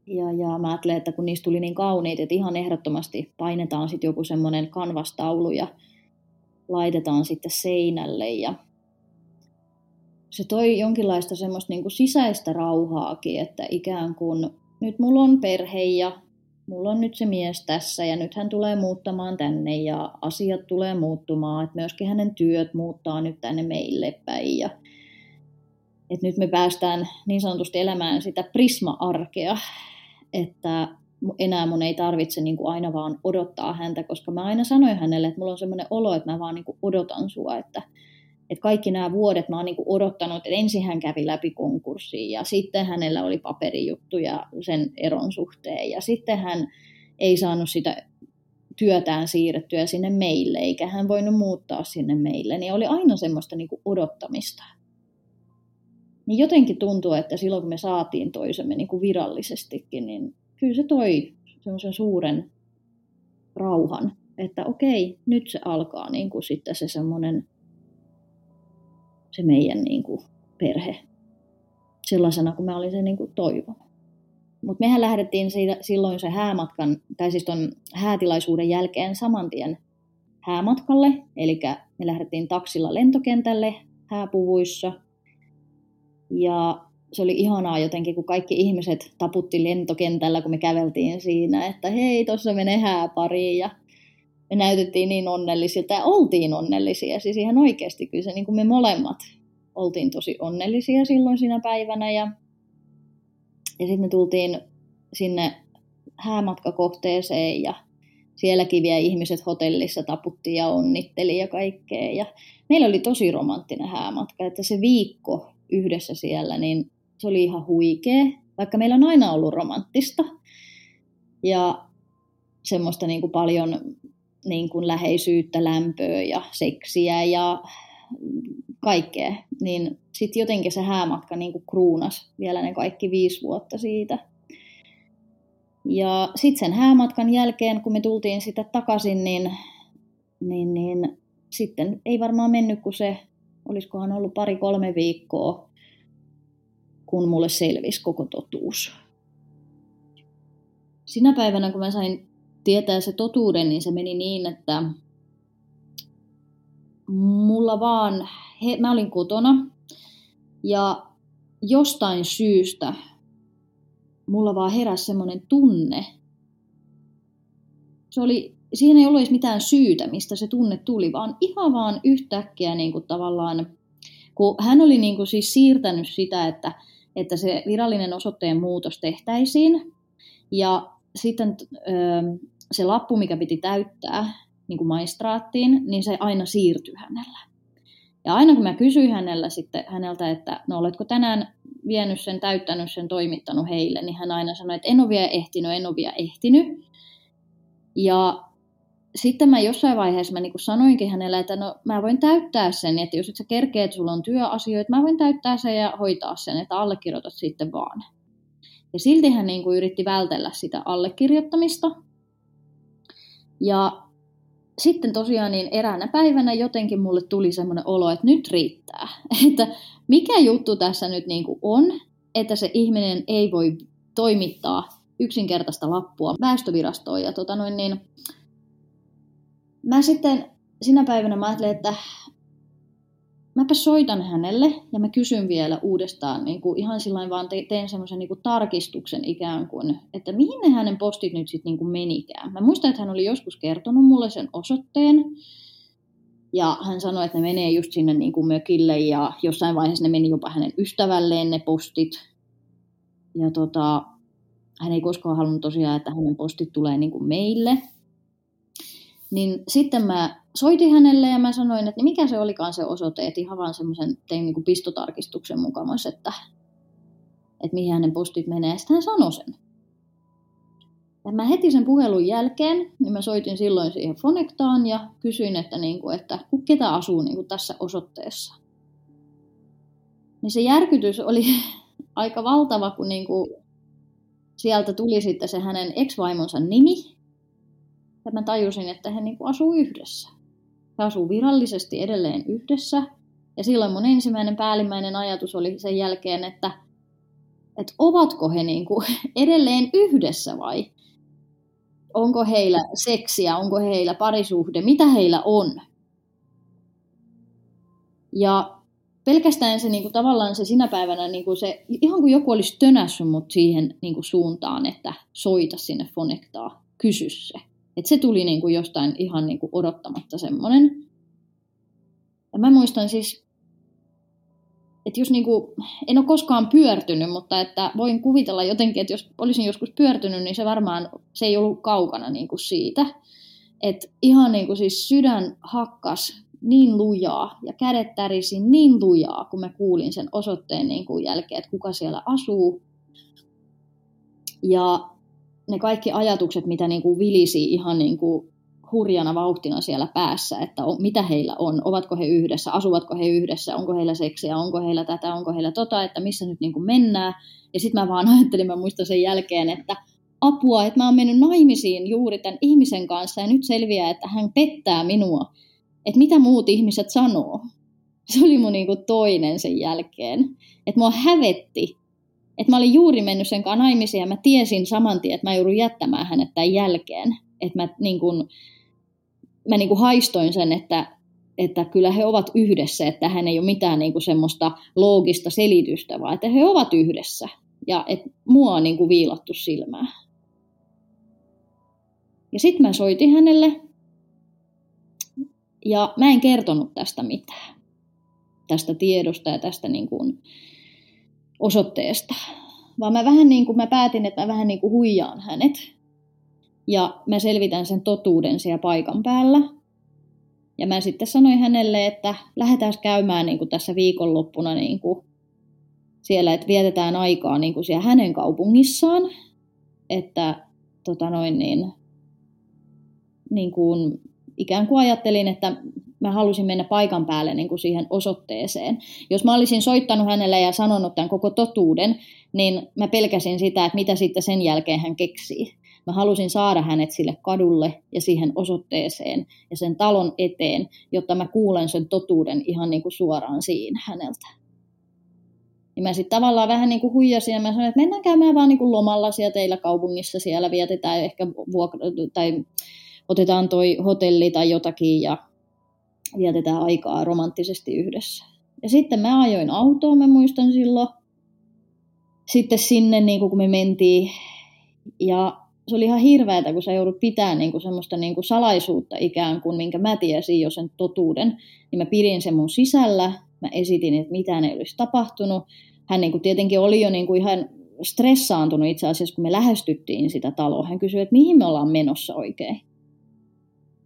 S1: ja, ja mä ajattelen, että kun niistä tuli niin kauniit, että ihan ehdottomasti painetaan sitten joku semmoinen kanvastaulu ja laitetaan sitten seinälle ja se toi jonkinlaista semmoista niin kuin sisäistä rauhaakin, että ikään kuin nyt mulla on perhe ja mulla on nyt se mies tässä ja nyt hän tulee muuttamaan tänne ja asiat tulee muuttumaan, että myöskin hänen työt muuttaa nyt tänne meille päin ja että nyt me päästään niin sanotusti elämään sitä prisma-arkea, että enää mun ei tarvitse niin kuin aina vaan odottaa häntä, koska mä aina sanoin hänelle, että mulla on semmoinen olo, että mä vaan niin kuin odotan sua, että, että kaikki nämä vuodet mä oon niin kuin odottanut, että ensin hän kävi läpi konkurssiin ja sitten hänellä oli paperijuttuja sen eron suhteen ja sitten hän ei saanut sitä työtään siirrettyä sinne meille, eikä hän voinut muuttaa sinne meille, niin oli aina semmoista niin kuin odottamista. Niin jotenkin tuntuu, että silloin kun me saatiin toisemme niin kuin virallisestikin, niin kyllä se toi semmoisen suuren rauhan, että okei, nyt se alkaa niin kuin sitten se semmoinen se meidän niin kuin perhe sellaisena kuin mä olin sen niin kuin toivonut. Mutta mehän lähdettiin siitä, silloin se häämatkan, tai siis ton häätilaisuuden jälkeen saman tien häämatkalle, eli me lähdettiin taksilla lentokentälle hääpuvuissa. Ja se oli ihanaa jotenkin, kun kaikki ihmiset taputti lentokentällä, kun me käveltiin siinä, että hei, tuossa menee hääpari ja me näytettiin niin onnellisilta ja oltiin onnellisia. Siis ihan oikeasti kyllä se niin kuin me molemmat oltiin tosi onnellisia silloin siinä päivänä. Ja, ja sitten me tultiin sinne häämatkakohteeseen ja sielläkin vielä ihmiset hotellissa taputtiin ja onnitteli ja kaikkea. Ja meillä oli tosi romanttinen häämatka, että se viikko yhdessä siellä, niin se oli ihan huikea, vaikka meillä on aina ollut romanttista. Ja semmoista niin kuin paljon niin kuin läheisyyttä, lämpöä ja seksiä ja kaikkea, niin sitten jotenkin se häämatka niin kuin kruunas vielä ne kaikki viisi vuotta siitä. Ja sitten sen häämatkan jälkeen, kun me tultiin sitä takaisin, niin, niin, niin sitten ei varmaan mennyt kuin se, olisikohan ollut pari-kolme viikkoa, kun mulle selvisi koko totuus. Sinä päivänä, kun mä sain tietää se totuuden, niin se meni niin, että mulla vaan, he, mä olin kotona ja jostain syystä mulla vaan heräsi semmoinen tunne. Se oli, siinä ei ollut edes mitään syytä, mistä se tunne tuli, vaan ihan vaan yhtäkkiä niin kuin tavallaan, kun hän oli niin kuin siis siirtänyt sitä, että, että se virallinen osoitteen muutos tehtäisiin, ja sitten se lappu, mikä piti täyttää niin kuin maistraattiin, niin se aina siirtyi hänellä. Ja aina kun mä kysyin hänellä sitten, häneltä, että no oletko tänään vienyt sen, täyttänyt sen, toimittanut heille, niin hän aina sanoi, että en ole vielä ehtinyt, en ole vielä ehtinyt. Ja sitten mä jossain vaiheessa mä niin kuin sanoinkin hänelle, että no mä voin täyttää sen, että jos et sä kerkeet, että sulla on työasioita, mä voin täyttää sen ja hoitaa sen, että allekirjoitat sitten vaan. Ja silti hän niin kuin yritti vältellä sitä allekirjoittamista. Ja sitten tosiaan niin eräänä päivänä jotenkin mulle tuli semmoinen olo, että nyt riittää. Että mikä juttu tässä nyt niin kuin on, että se ihminen ei voi toimittaa yksinkertaista lappua väestövirastoon. Ja tota noin, niin, mä sitten sinä päivänä mä ajattelin, että mäpä soitan hänelle ja mä kysyn vielä uudestaan, niin kuin ihan sillä vaan te, teen semmoisen niin tarkistuksen ikään kuin, että mihin ne hänen postit nyt sitten niin menikään. Mä muistan, että hän oli joskus kertonut mulle sen osoitteen, Ja hän sanoi, että ne menee just sinne niin kuin mökille ja jossain vaiheessa ne meni jopa hänen ystävälleen ne postit. Ja tota, hän ei koskaan halunnut tosiaan, että hänen postit tulee niin kuin meille. Niin sitten mä soitin hänelle ja mä sanoin, että mikä se olikaan se osoite, että ihan vaan semmoisen tein niin kuin pistotarkistuksen mukamassa, että, että mihin hänen postit menee. Sitten hän sanoi sen. Ja mä heti sen puhelun jälkeen, niin mä soitin silloin siihen Fonectaan ja kysyin, että, niin kuin, että ketä asuu niin kuin tässä osoitteessa. Niin se järkytys oli aika valtava, kun niin kuin sieltä tuli sitten se hänen ex-vaimonsa nimi. Ja mä tajusin, että he niin kuin asuu yhdessä. He asuu virallisesti edelleen yhdessä. Ja silloin mun ensimmäinen päällimmäinen ajatus oli sen jälkeen, että, että ovatko he niin kuin edelleen yhdessä vai onko heillä seksiä, onko heillä parisuhde, mitä heillä on. Ja pelkästään se niin kuin, tavallaan se sinä päivänä, niin kuin se, ihan kuin joku olisi tönässyt mut siihen niin kuin, suuntaan, että soita sinne Fonektaa, kysy se. Et se tuli niin kuin, jostain ihan niin kuin, odottamatta semmoinen. Ja mä muistan siis että jos niin kuin, en ole koskaan pyörtynyt, mutta että voin kuvitella jotenkin, että jos olisin joskus pyörtynyt, niin se varmaan se ei ollut kaukana niin kuin siitä. Että ihan niin kuin siis sydän hakkas niin lujaa ja kädet tärisi niin lujaa, kun mä kuulin sen osoitteen niin kuin jälkeen, että kuka siellä asuu. Ja ne kaikki ajatukset, mitä niin kuin vilisi ihan niin kuin hurjana vauhtina siellä päässä, että on, mitä heillä on, ovatko he yhdessä, asuvatko he yhdessä, onko heillä seksiä, onko heillä tätä, onko heillä tota, että missä nyt niin kuin mennään. Ja sitten mä vaan ajattelin, mä muistan sen jälkeen, että apua, että mä oon mennyt naimisiin juuri tämän ihmisen kanssa ja nyt selviää, että hän pettää minua. Että mitä muut ihmiset sanoo. Se oli mun niin kuin toinen sen jälkeen. Että mua hävetti, että mä olin juuri mennyt sen kanssa naimisiin ja mä tiesin saman tien, että mä joudun jättämään hänet tämän jälkeen. Että mä niin kuin, mä niin kuin haistoin sen, että, että kyllä he ovat yhdessä, että hän ei ole mitään niin semmoista loogista selitystä, vaan että he ovat yhdessä. Ja että mua on niin viilattu silmää. Ja sitten mä soitin hänelle, ja mä en kertonut tästä mitään, tästä tiedosta ja tästä niin kuin osoitteesta. Vaan mä vähän niin kuin, mä päätin, että mä vähän niin kuin huijaan hänet ja mä selvitän sen totuuden siellä paikan päällä. Ja mä sitten sanoin hänelle, että lähdetään käymään niin kuin tässä viikonloppuna niin kuin siellä, että vietetään aikaa niin kuin siellä hänen kaupungissaan. Että tota noin niin, niin kuin, ikään kuin ajattelin, että mä halusin mennä paikan päälle niin kuin siihen osoitteeseen. Jos mä olisin soittanut hänelle ja sanonut tämän koko totuuden, niin mä pelkäsin sitä, että mitä sitten sen jälkeen hän keksii. Mä halusin saada hänet sille kadulle ja siihen osoitteeseen ja sen talon eteen, jotta mä kuulen sen totuuden ihan niin kuin suoraan siinä häneltä. Niin mä sitten tavallaan vähän niin kuin huijasin ja mä sanoin, että mennään käymään vaan niin kuin lomalla siellä teillä kaupungissa, siellä vietetään ehkä vuokra- tai otetaan toi hotelli tai jotakin ja vietetään aikaa romanttisesti yhdessä. Ja sitten mä ajoin autoon, mä muistan silloin, sitten sinne, niin kun me mentiin. Ja se oli ihan hirveätä, kun sä joudut pitämään niin kuin semmoista niin kuin salaisuutta ikään kuin, minkä mä tiesin jo sen totuuden. Niin mä pidin sen mun sisällä, mä esitin, että mitään ei olisi tapahtunut. Hän niin kuin tietenkin oli jo niin kuin ihan stressaantunut itse asiassa, kun me lähestyttiin sitä taloa. Hän kysyi, että mihin me ollaan menossa oikein.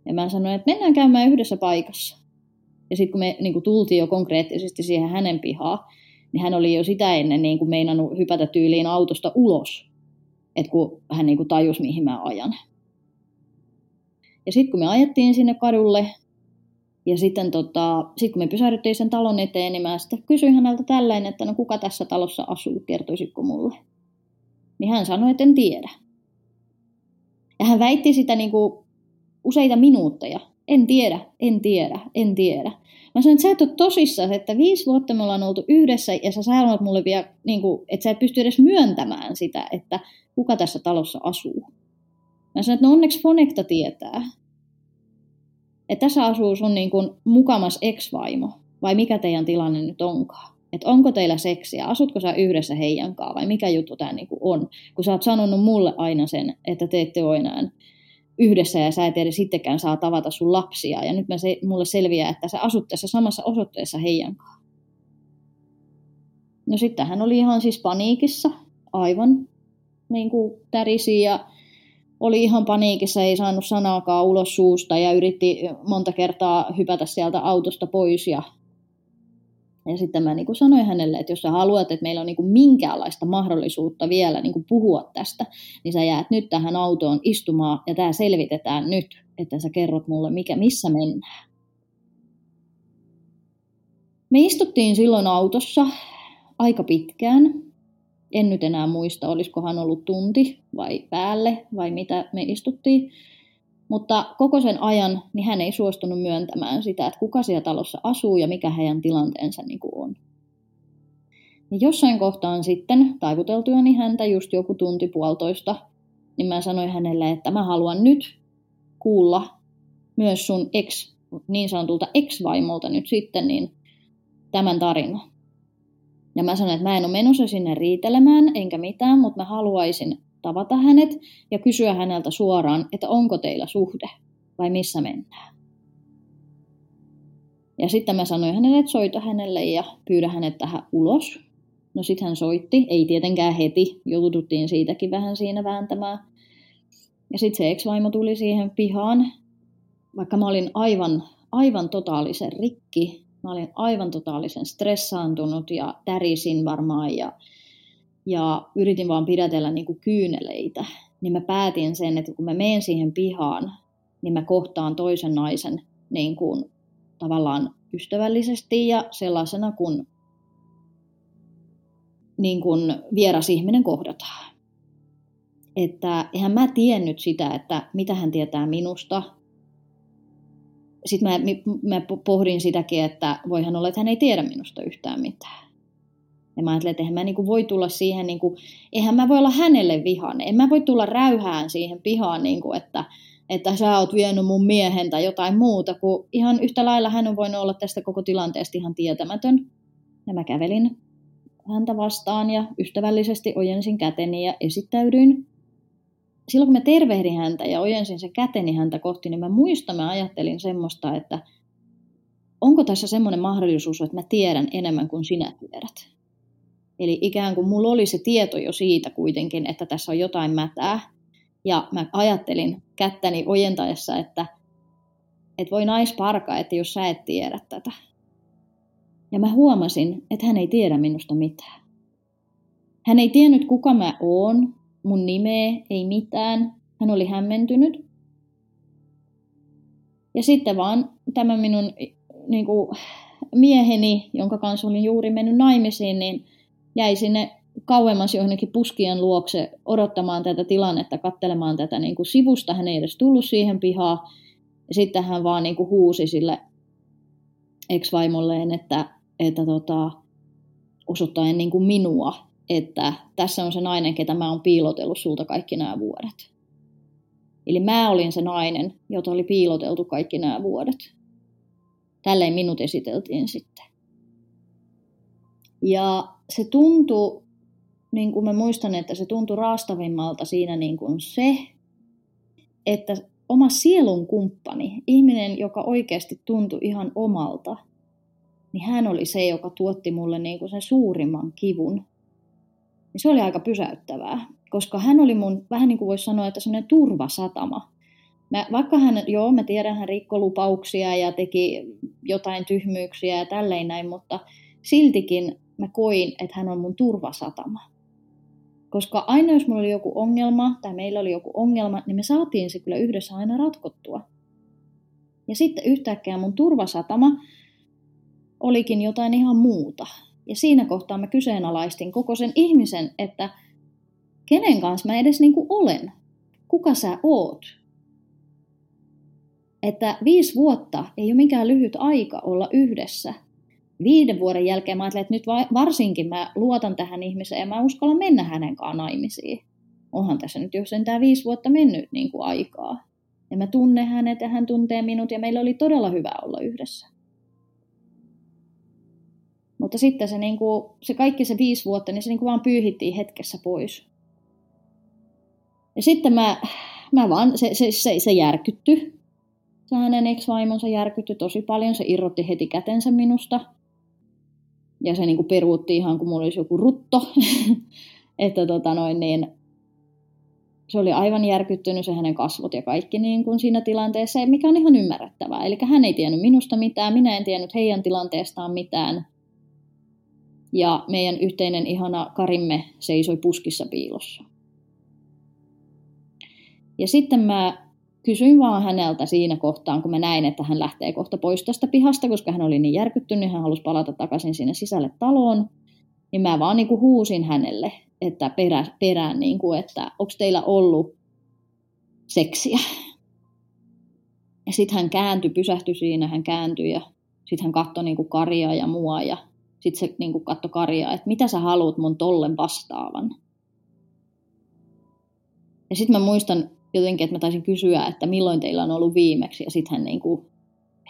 S1: Ja mä sanoin, että mennään käymään yhdessä paikassa. Ja sitten kun me niin kuin tultiin jo konkreettisesti siihen hänen pihaan, niin hän oli jo sitä ennen niin kuin meinannut hypätä tyyliin autosta ulos että kun hän niin kuin tajusi, mihin mä ajan. Ja sitten kun me ajettiin sinne kadulle, ja sitten tota, sit kun me pysähdyttiin sen talon eteen, niin mä sitten kysyin häneltä tälleen, että no kuka tässä talossa asuu, kertoisitko mulle? Niin hän sanoi, että en tiedä. Ja hän väitti sitä niin kuin useita minuutteja. En tiedä, en tiedä, en tiedä. Mä sanoin, että sä et ole tosissaan, että viisi vuotta me ollaan oltu yhdessä ja sä sanot mulle vielä, niin kuin, että sä et pysty edes myöntämään sitä, että kuka tässä talossa asuu. Mä sanoin, että no onneksi Fonekta tietää, että tässä asuu sun niin kuin mukamas ex-vaimo, vai mikä teidän tilanne nyt onkaan. Että onko teillä seksiä, asutko sä yhdessä heidän kanssa, vai mikä juttu tämä niin on. Kun sä oot sanonut mulle aina sen, että te ette ole enää yhdessä ja sä et edes sittenkään saa tavata sun lapsia. Ja nyt mä se, mulle selviää, että sä asut tässä samassa osoitteessa heidän kanssa. No sitten hän oli ihan siis paniikissa, aivan niin kuin tärisi ja oli ihan paniikissa, ei saanut sanaakaan ulos suusta ja yritti monta kertaa hypätä sieltä autosta pois. Ja, ja sitten mä niin kuin sanoin hänelle, että jos sä haluat, että meillä on niin kuin minkäänlaista mahdollisuutta vielä niin kuin puhua tästä, niin sä jäät nyt tähän autoon istumaan ja tämä selvitetään nyt, että sä kerrot mulle, mikä, missä mennään. Me istuttiin silloin autossa aika pitkään. En nyt enää muista, olisikohan ollut tunti vai päälle vai mitä me istuttiin. Mutta koko sen ajan niin hän ei suostunut myöntämään sitä, että kuka siellä talossa asuu ja mikä heidän tilanteensa niin kuin on. Ja jossain kohtaan sitten taivuteltuani häntä just joku tunti puolitoista, niin mä sanoin hänelle, että mä haluan nyt kuulla myös sun ex, niin sanotulta ex-vaimolta nyt sitten niin tämän tarinan. Ja mä sanoin, että mä en ole menossa sinne riitelemään enkä mitään, mutta mä haluaisin tavata hänet ja kysyä häneltä suoraan, että onko teillä suhde vai missä mennään. Ja sitten mä sanoin hänelle, että soita hänelle ja pyydä hänet tähän ulos. No sitten hän soitti, ei tietenkään heti, jouduttiin siitäkin vähän siinä vääntämään. Ja sitten se ex-vaimo tuli siihen pihaan, vaikka mä olin aivan, aivan totaalisen rikki, Mä olin aivan totaalisen stressaantunut ja tärisin varmaan ja, ja yritin vaan pidätellä niin kuin kyyneleitä. Niin mä päätin sen, että kun mä menen siihen pihaan, niin mä kohtaan toisen naisen niin kuin tavallaan ystävällisesti ja sellaisena kuin, niin kuin vieras ihminen kohdataan. Että eihän mä tiennyt sitä, että mitä hän tietää minusta, sitten mä, mä pohdin sitäkin, että voihan olla, että hän ei tiedä minusta yhtään mitään. Ja mä ajattelin, että eihän mä kuin voi tulla siihen, niin kuin, eihän mä voi olla hänelle vihainen. En mä voi tulla räyhään siihen pihaan, niin kuin, että, että sä oot vienyt mun miehen tai jotain muuta, kun ihan yhtä lailla hän on voinut olla tästä koko tilanteesta ihan tietämätön. Ja mä kävelin häntä vastaan ja ystävällisesti ojensin käteni ja esittäydyin silloin kun mä tervehdin häntä ja ojensin sen käteni häntä kohti, niin mä muistan, mä ajattelin semmoista, että onko tässä semmoinen mahdollisuus, että mä tiedän enemmän kuin sinä tiedät. Eli ikään kuin mulla oli se tieto jo siitä kuitenkin, että tässä on jotain mätää. Ja mä ajattelin kättäni ojentaessa, että, että voi naisparka, että jos sä et tiedä tätä. Ja mä huomasin, että hän ei tiedä minusta mitään. Hän ei tiennyt, kuka mä oon, mun nimeä, ei mitään. Hän oli hämmentynyt. Ja sitten vaan tämä minun niin kuin, mieheni, jonka kanssa olin juuri mennyt naimisiin, niin jäi sinne kauemmas johonkin puskien luokse odottamaan tätä tilannetta, katselemaan tätä niin kuin sivusta. Hän ei edes tullut siihen pihaan. Ja sitten hän vaan niin kuin huusi sille ex-vaimolleen, että, että tota, osoittaen niin kuin minua, että tässä on se nainen, ketä mä oon piilotellut sulta kaikki nämä vuodet. Eli mä olin se nainen, jota oli piiloteltu kaikki nämä vuodet. Tälleen minut esiteltiin sitten. Ja se tuntui, niin kuin mä muistan, että se tuntui raastavimmalta siinä niin kuin se, että oma sielun kumppani, ihminen, joka oikeasti tuntui ihan omalta, niin hän oli se, joka tuotti mulle niin kuin sen suurimman kivun niin se oli aika pysäyttävää, koska hän oli mun, vähän niin kuin voisi sanoa, että semmoinen turvasatama. Mä, vaikka hän, joo, mä tiedän, hän rikkoi lupauksia ja teki jotain tyhmyyksiä ja tälleen näin, mutta siltikin mä koin, että hän on mun turvasatama. Koska aina jos mulla oli joku ongelma tai meillä oli joku ongelma, niin me saatiin se kyllä yhdessä aina ratkottua. Ja sitten yhtäkkiä mun turvasatama olikin jotain ihan muuta. Ja siinä kohtaa mä kyseenalaistin koko sen ihmisen, että kenen kanssa mä edes niin kuin olen. Kuka sä oot? Että viisi vuotta ei ole mikään lyhyt aika olla yhdessä. Viiden vuoden jälkeen mä ajattelin, että nyt varsinkin mä luotan tähän ihmiseen ja mä uskallan mennä hänen kanssaan naimisiin. Onhan tässä nyt jo sentään viisi vuotta mennyt niin kuin aikaa. Ja mä tunnen hänet ja hän tuntee minut ja meillä oli todella hyvä olla yhdessä. Mutta sitten se, niin kuin, se kaikki se viisi vuotta, niin se niin kuin vaan pyyhittiin hetkessä pois. Ja sitten mä, mä vaan, se, se, se, se järkytty. Se hänen ex-vaimonsa järkytty tosi paljon. Se irrotti heti kätensä minusta. Ja se niin kuin peruutti ihan kuin mulla olisi joku rutto. että tota noin, niin, se oli aivan järkyttynyt se hänen kasvot ja kaikki niin kuin siinä tilanteessa, mikä on ihan ymmärrettävää. Eli hän ei tiennyt minusta mitään, minä en tiennyt heidän tilanteestaan mitään. Ja meidän yhteinen ihana Karimme seisoi puskissa piilossa. Ja sitten mä kysyin vaan häneltä siinä kohtaan, kun mä näin, että hän lähtee kohta pois tästä pihasta, koska hän oli niin järkyttynyt, niin hän halusi palata takaisin sinne sisälle taloon. Niin mä vaan niin kuin huusin hänelle, että perä, perään, niin kuin, että onko teillä ollut seksiä. Ja sitten hän kääntyi, pysähtyi siinä, hän kääntyi ja sitten hän katsoi niin kuin Karia ja mua ja sitten se niin kuin katsoi Karia, että mitä sä haluat mun tollen vastaavan. Ja sitten mä muistan jotenkin, että mä taisin kysyä, että milloin teillä on ollut viimeksi ja sitten hän niin kuin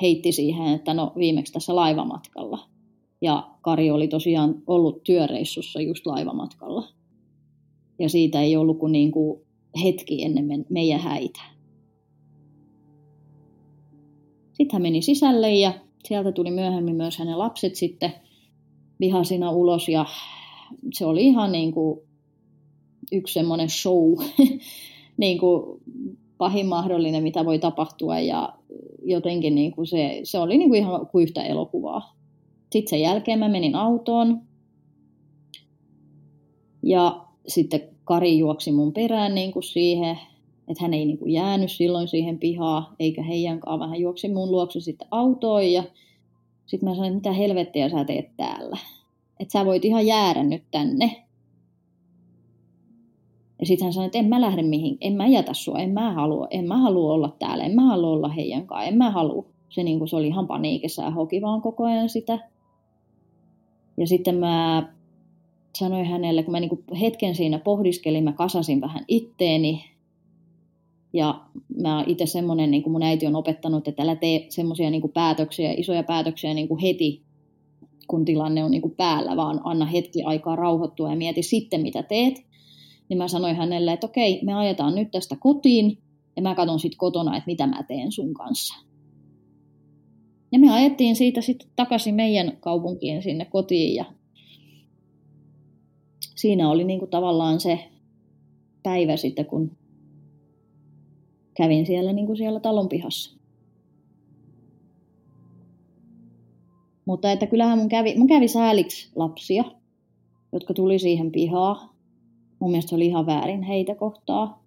S1: heitti siihen, että no viimeksi tässä laivamatkalla. Ja Kari oli tosiaan ollut työreissussa just laivamatkalla. Ja siitä ei ollut kuin, niin kuin hetki ennen meidän häitä. Sitten hän meni sisälle ja sieltä tuli myöhemmin myös hänen lapset sitten vihasina ulos ja se oli ihan niin kuin yksi semmoinen show, niin kuin pahin mahdollinen, mitä voi tapahtua ja jotenkin niin kuin se, se oli niin kuin ihan kuin yhtä elokuvaa. Sitten sen jälkeen mä menin autoon ja sitten Kari juoksi mun perään niin kuin siihen, että hän ei niin kuin jäänyt silloin siihen pihaan, eikä heidänkaan. Vähän juoksi mun luokse sitten autoon ja sitten mä sanoin, että mitä helvettiä sä teet täällä. Että sä voit ihan jäädä nyt tänne. Ja sitten hän sanoi, että en mä lähde mihin, en mä jätä sua, en mä halua, en mä halua olla täällä, en mä halua olla heidän kanssa, en mä halua. Se, niin kuin, se oli ihan paniikissa ja hoki vaan koko ajan sitä. Ja sitten mä sanoin hänelle, kun mä niin kuin hetken siinä pohdiskelin, mä kasasin vähän itteeni. Ja mä itse semmoinen, niin kuin mun äiti on opettanut, että älä tee semmoisia niin päätöksiä, isoja päätöksiä niin kuin heti, kun tilanne on niin kuin päällä, vaan anna hetki aikaa rauhoittua ja mieti sitten, mitä teet. Niin mä sanoin hänelle, että okei, me ajetaan nyt tästä kotiin, ja mä katson sitten kotona, että mitä mä teen sun kanssa. Ja me ajettiin siitä sitten takaisin meidän kaupunkiin sinne kotiin ja siinä oli niin kuin tavallaan se päivä sitten, kun kävin siellä, niin kuin siellä talon pihassa. Mutta että kyllähän mun kävi, mun kävi sääliksi lapsia, jotka tuli siihen pihaan. Mun mielestä se oli ihan väärin heitä kohtaa.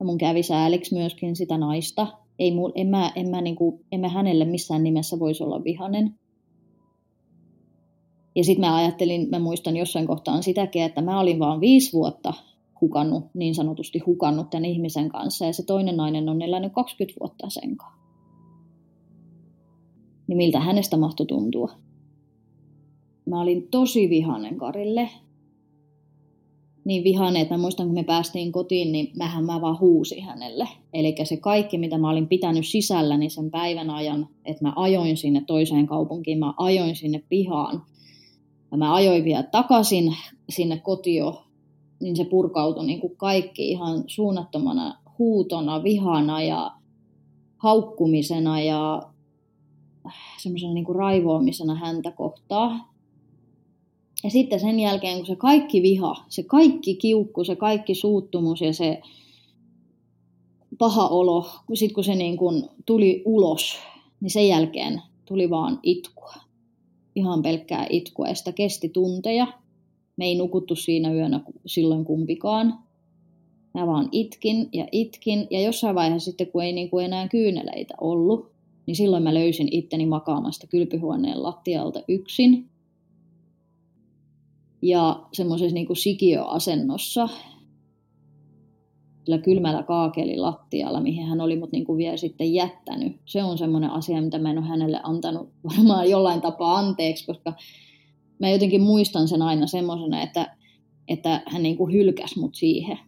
S1: Ja mun kävi sääliksi myöskin sitä naista. Ei mul, en, mä, en, mä niinku, en mä hänelle missään nimessä voisi olla vihanen. Ja sitten mä ajattelin, mä muistan jossain kohtaan sitäkin, että mä olin vaan viisi vuotta hukannut, niin sanotusti hukannut tämän ihmisen kanssa, ja se toinen nainen on elänyt 20 vuotta sen kanssa. Niin miltä hänestä mahtoi tuntua? Mä olin tosi vihanen Karille. Niin vihanen, että mä muistan, kun me päästiin kotiin, niin mähän mä vaan huusi hänelle. Eli se kaikki, mitä mä olin pitänyt sisälläni sen päivän ajan, että mä ajoin sinne toiseen kaupunkiin, mä ajoin sinne pihaan, ja mä ajoin vielä takaisin sinne kotio, niin se purkautui niin kuin kaikki ihan suunnattomana huutona, vihana ja haukkumisena ja semmoisena niin raivoamisena häntä kohtaa. Ja sitten sen jälkeen, kun se kaikki viha, se kaikki kiukku, se kaikki suuttumus ja se paha olo, sit kun se niin kuin tuli ulos, niin sen jälkeen tuli vaan itkua ihan pelkkää itkua ja sitä kesti tunteja. Me ei nukuttu siinä yönä silloin kumpikaan. Mä vaan itkin ja itkin ja jossain vaiheessa sitten kun ei niin kuin enää kyyneleitä ollut, niin silloin mä löysin itteni makaamasta kylpyhuoneen lattialta yksin. Ja semmoisessa niin sikiöasennossa sillä kylmällä kaakelilattialla, mihin hän oli mut niinku vielä sitten jättänyt. Se on semmoinen asia, mitä mä en ole hänelle antanut varmaan jollain tapaa anteeksi, koska mä jotenkin muistan sen aina semmoisena, että, että hän niinku hylkäsi mut siihen.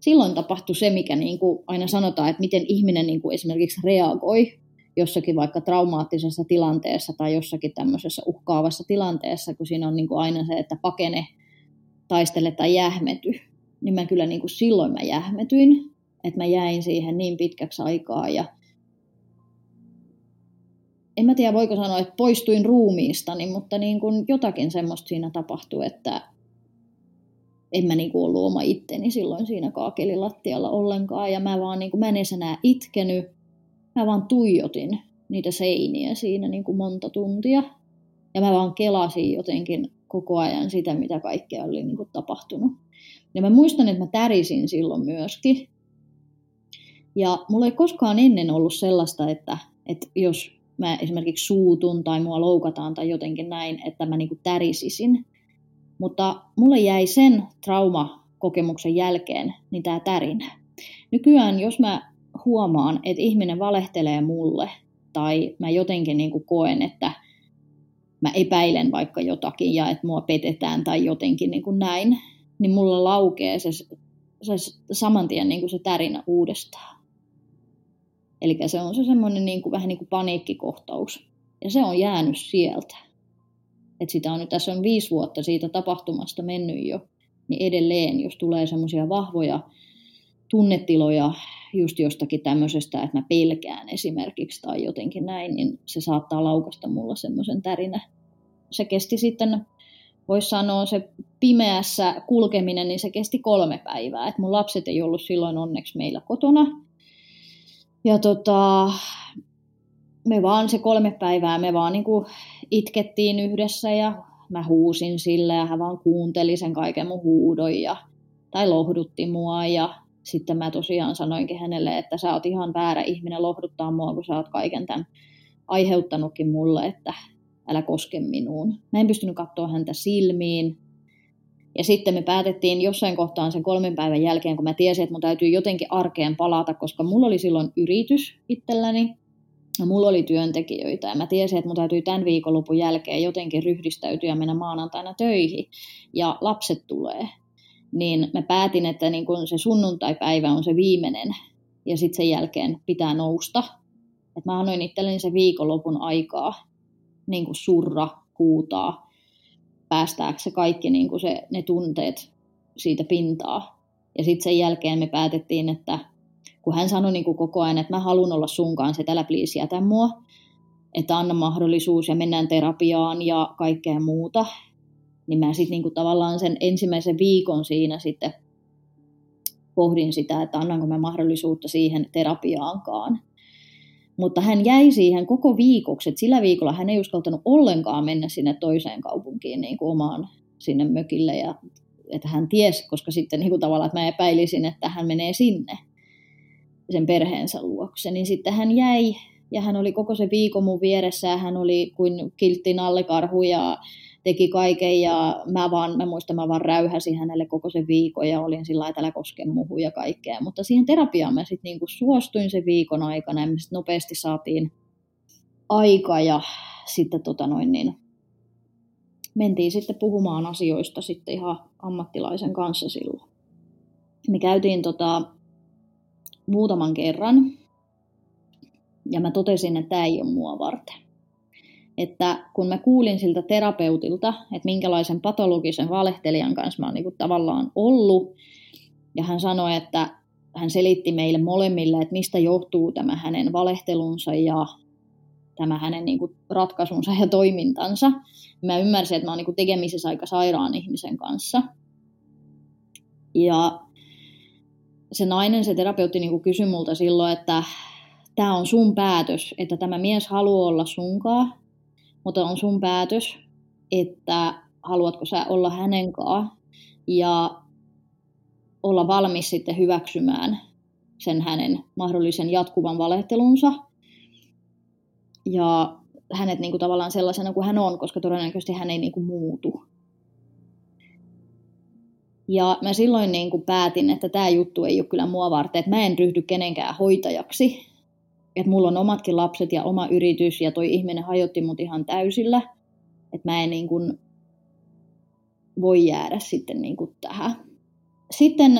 S1: Silloin tapahtui se, mikä niinku aina sanotaan, että miten ihminen niinku esimerkiksi reagoi jossakin vaikka traumaattisessa tilanteessa tai jossakin tämmöisessä uhkaavassa tilanteessa, kun siinä on niinku aina se, että pakene, taistele tai jähmety niin mä kyllä niin kuin silloin mä jähmetyin. että mä jäin siihen niin pitkäksi aikaa ja en mä tiedä voiko sanoa, että poistuin ruumiistani, mutta niin kuin jotakin semmoista siinä tapahtui, että en mä niin kuin ollut oma itteni silloin siinä kaakelilattialla ollenkaan. Ja mä vaan niin kuin, mä en edes enää itkenyt, mä vaan tuijotin niitä seiniä siinä niin kuin monta tuntia. Ja mä vaan kelasin jotenkin koko ajan sitä, mitä kaikkea oli niin kuin tapahtunut. Ja mä muistan, että mä tärisin silloin myöskin. Ja mulla ei koskaan ennen ollut sellaista, että, että jos mä esimerkiksi suutun tai mua loukataan tai jotenkin näin, että mä niinku tärisisin. Mutta mulle jäi sen traumakokemuksen jälkeen niin tämä tärinä. Nykyään, jos mä huomaan, että ihminen valehtelee mulle tai mä jotenkin niinku koen, että mä epäilen vaikka jotakin ja että mua petetään tai jotenkin niin kuin näin, niin mulla laukee se, se saman tien niin kuin se tärinä uudestaan. Eli se on se semmoinen niin kuin, vähän niin kuin paniikkikohtaus. Ja se on jäänyt sieltä. Et sitä on nyt, tässä on viisi vuotta siitä tapahtumasta mennyt jo, niin edelleen, jos tulee semmoisia vahvoja tunnetiloja just jostakin tämmöisestä, että mä pelkään esimerkiksi tai jotenkin näin, niin se saattaa laukasta mulla semmoisen tärinä. Se kesti sitten, voisi sanoa, se pimeässä kulkeminen, niin se kesti kolme päivää. Et mun lapset ei ollut silloin onneksi meillä kotona, ja tota, me vaan se kolme päivää, me vaan niin kuin itkettiin yhdessä ja mä huusin sille ja hän vaan kuunteli sen kaiken mun huudon ja, tai lohdutti mua ja sitten mä tosiaan sanoinkin hänelle, että sä oot ihan väärä ihminen lohduttaa mua, kun sä oot kaiken tämän aiheuttanutkin mulle, että älä koske minuun. Mä en pystynyt katsoa häntä silmiin, ja sitten me päätettiin jossain kohtaan sen kolmen päivän jälkeen, kun mä tiesin, että mun täytyy jotenkin arkeen palata, koska mulla oli silloin yritys itselläni, ja mulla oli työntekijöitä, ja mä tiesin, että mun täytyy tämän viikonlopun jälkeen jotenkin ryhdistäytyä ja mennä maanantaina töihin, ja lapset tulee. Niin mä päätin, että niin kun se sunnuntai-päivä on se viimeinen, ja sitten sen jälkeen pitää nousta. Et mä annoin itselleni se viikonlopun aikaa niin kuin surra, huutaa, päästääkö se kaikki niin kuin se, ne tunteet siitä pintaa. Ja sitten sen jälkeen me päätettiin, että kun hän sanoi niin kuin koko ajan, että mä haluan olla sun kanssa, että älä please jätä mua, että anna mahdollisuus ja mennään terapiaan ja kaikkea muuta, niin mä sitten niin kuin tavallaan sen ensimmäisen viikon siinä sitten pohdin sitä, että annanko mä mahdollisuutta siihen terapiaankaan. Mutta hän jäi siihen koko viikoksi, että sillä viikolla hän ei uskaltanut ollenkaan mennä sinne toiseen kaupunkiin niin kuin omaan sinne mökille. Ja, että hän tiesi, koska sitten niin kuin tavallaan, että mä epäilisin, että hän menee sinne sen perheensä luokse. Niin sitten hän jäi ja hän oli koko se viikon mun vieressä ja hän oli kuin kiltti nallekarhu ja teki kaiken ja mä vaan, mä muistan, mä vaan räyhäsin hänelle koko sen viikon ja olin sillä lailla, älä koske muhu ja kaikkea. Mutta siihen terapiaan mä sitten niinku suostuin sen viikon aikana ja me sit nopeasti saatiin aika ja sitten tota noin niin, mentiin sitten puhumaan asioista sitten ihan ammattilaisen kanssa silloin. Me käytiin tota, muutaman kerran ja mä totesin, että tämä ei ole mua varten että kun mä kuulin siltä terapeutilta, että minkälaisen patologisen valehtelijan kanssa mä oon niin tavallaan ollut, ja hän sanoi, että hän selitti meille molemmille, että mistä johtuu tämä hänen valehtelunsa ja tämä hänen niin kuin, ratkaisunsa ja toimintansa. Mä ymmärsin, että mä oon niin kuin, tekemisissä aika sairaan ihmisen kanssa. Ja se nainen, se terapeutti niin kuin, kysyi multa silloin, että tämä on sun päätös, että tämä mies haluaa olla sunkaan mutta on sun päätös, että haluatko sä olla hänen kanssaan ja olla valmis sitten hyväksymään sen hänen mahdollisen jatkuvan valehtelunsa ja hänet niin kuin tavallaan sellaisena kuin hän on, koska todennäköisesti hän ei niin kuin muutu. Ja mä silloin niin kuin päätin, että tämä juttu ei ole kyllä mua varten, että mä en ryhdy kenenkään hoitajaksi, että mulla on omatkin lapset ja oma yritys ja toi ihminen hajotti mut ihan täysillä, että mä en niin kuin voi jäädä sitten niin kuin tähän. Sitten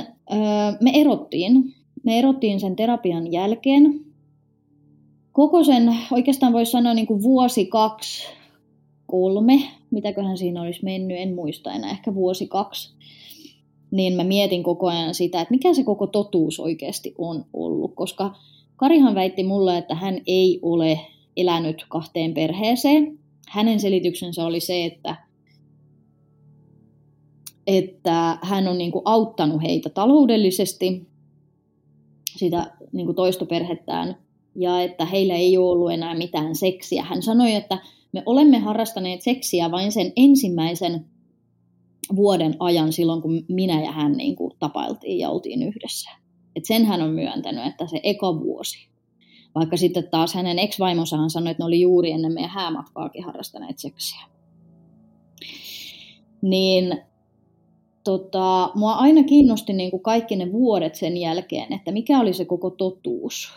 S1: me erottiin. Me erottiin sen terapian jälkeen. Koko sen, oikeastaan voisi sanoa niin kuin vuosi, kaksi, kolme, mitäköhän siinä olisi mennyt, en muista enää, ehkä vuosi, kaksi. niin mä mietin koko ajan sitä, että mikä se koko totuus oikeasti on ollut, koska Karihan väitti mulle, että hän ei ole elänyt kahteen perheeseen. Hänen selityksensä oli se, että, että hän on niin kuin auttanut heitä taloudellisesti, sitä niin kuin toista perhettään, ja että heillä ei ole ollut enää mitään seksiä. Hän sanoi, että me olemme harrastaneet seksiä vain sen ensimmäisen vuoden ajan silloin, kun minä ja hän niin kuin tapailtiin ja oltiin yhdessä. Et sen hän on myöntänyt, että se eka vuosi. Vaikka sitten taas hänen ex-vaimonsa hän sanoi, että ne oli juuri ennen meidän häämatkaakin harrastaneet seksiä. Niin tota, mua aina kiinnosti niin kuin kaikki ne vuodet sen jälkeen, että mikä oli se koko totuus.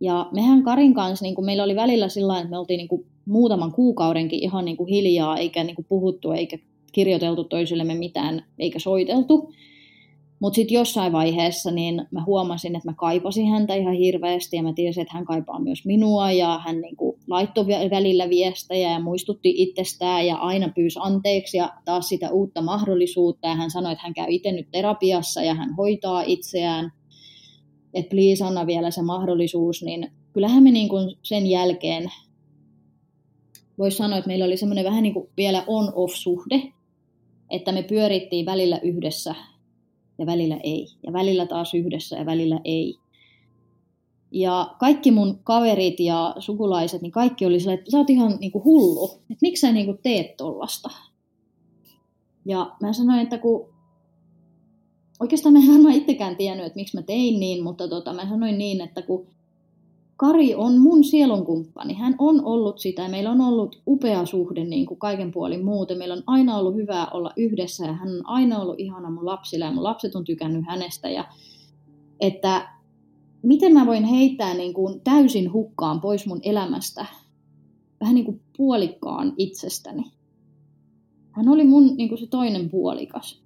S1: Ja mehän Karin kanssa, niin kuin meillä oli välillä sillä että me oltiin niin kuin muutaman kuukaudenkin ihan niin kuin hiljaa, eikä niin kuin puhuttu, eikä kirjoiteltu toisillemme mitään, eikä soiteltu. Mutta sitten jossain vaiheessa niin mä huomasin, että mä kaipasin häntä ihan hirveästi ja mä tiesin, että hän kaipaa myös minua ja hän niin kuin laittoi välillä viestejä ja muistutti itsestään ja aina pyysi anteeksi ja taas sitä uutta mahdollisuutta. Ja hän sanoi, että hän käy itse nyt terapiassa ja hän hoitaa itseään, että please anna vielä se mahdollisuus, niin kyllähän me niin kuin sen jälkeen voisi sanoa, että meillä oli semmoinen vähän niin kuin vielä on-off-suhde, että me pyörittiin välillä yhdessä ja välillä ei. Ja välillä taas yhdessä ja välillä ei. Ja kaikki mun kaverit ja sukulaiset, niin kaikki oli sellainen, että sä oot ihan niin kuin hullu, että miksi sä niin kuin teet tollasta. Ja mä sanoin, että kun oikeastaan mä en varmaan itsekään tiennyt, että miksi mä tein niin, mutta tota, mä sanoin niin, että kun Kari on mun sielunkumppani. Hän on ollut sitä. Meillä on ollut upea suhde niin kuin kaiken puolin muuten. Meillä on aina ollut hyvää olla yhdessä ja hän on aina ollut ihana mun lapsille ja mun lapset on tykännyt hänestä. Ja että miten mä voin heittää niin kuin täysin hukkaan pois mun elämästä vähän niin kuin puolikkaan itsestäni. Hän oli mun niin kuin se toinen puolikas.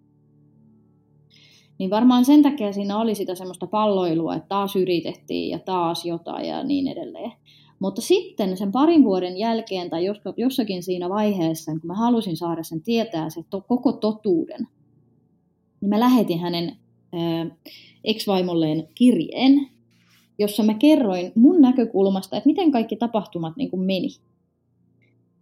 S1: Niin varmaan sen takia siinä oli sitä semmoista palloilua, että taas yritettiin ja taas jotain ja niin edelleen. Mutta sitten sen parin vuoden jälkeen tai jossakin siinä vaiheessa, kun mä halusin saada sen tietää, se to, koko totuuden, niin mä lähetin hänen äh, ex-vaimolleen kirjeen, jossa mä kerroin mun näkökulmasta, että miten kaikki tapahtumat niin kuin meni.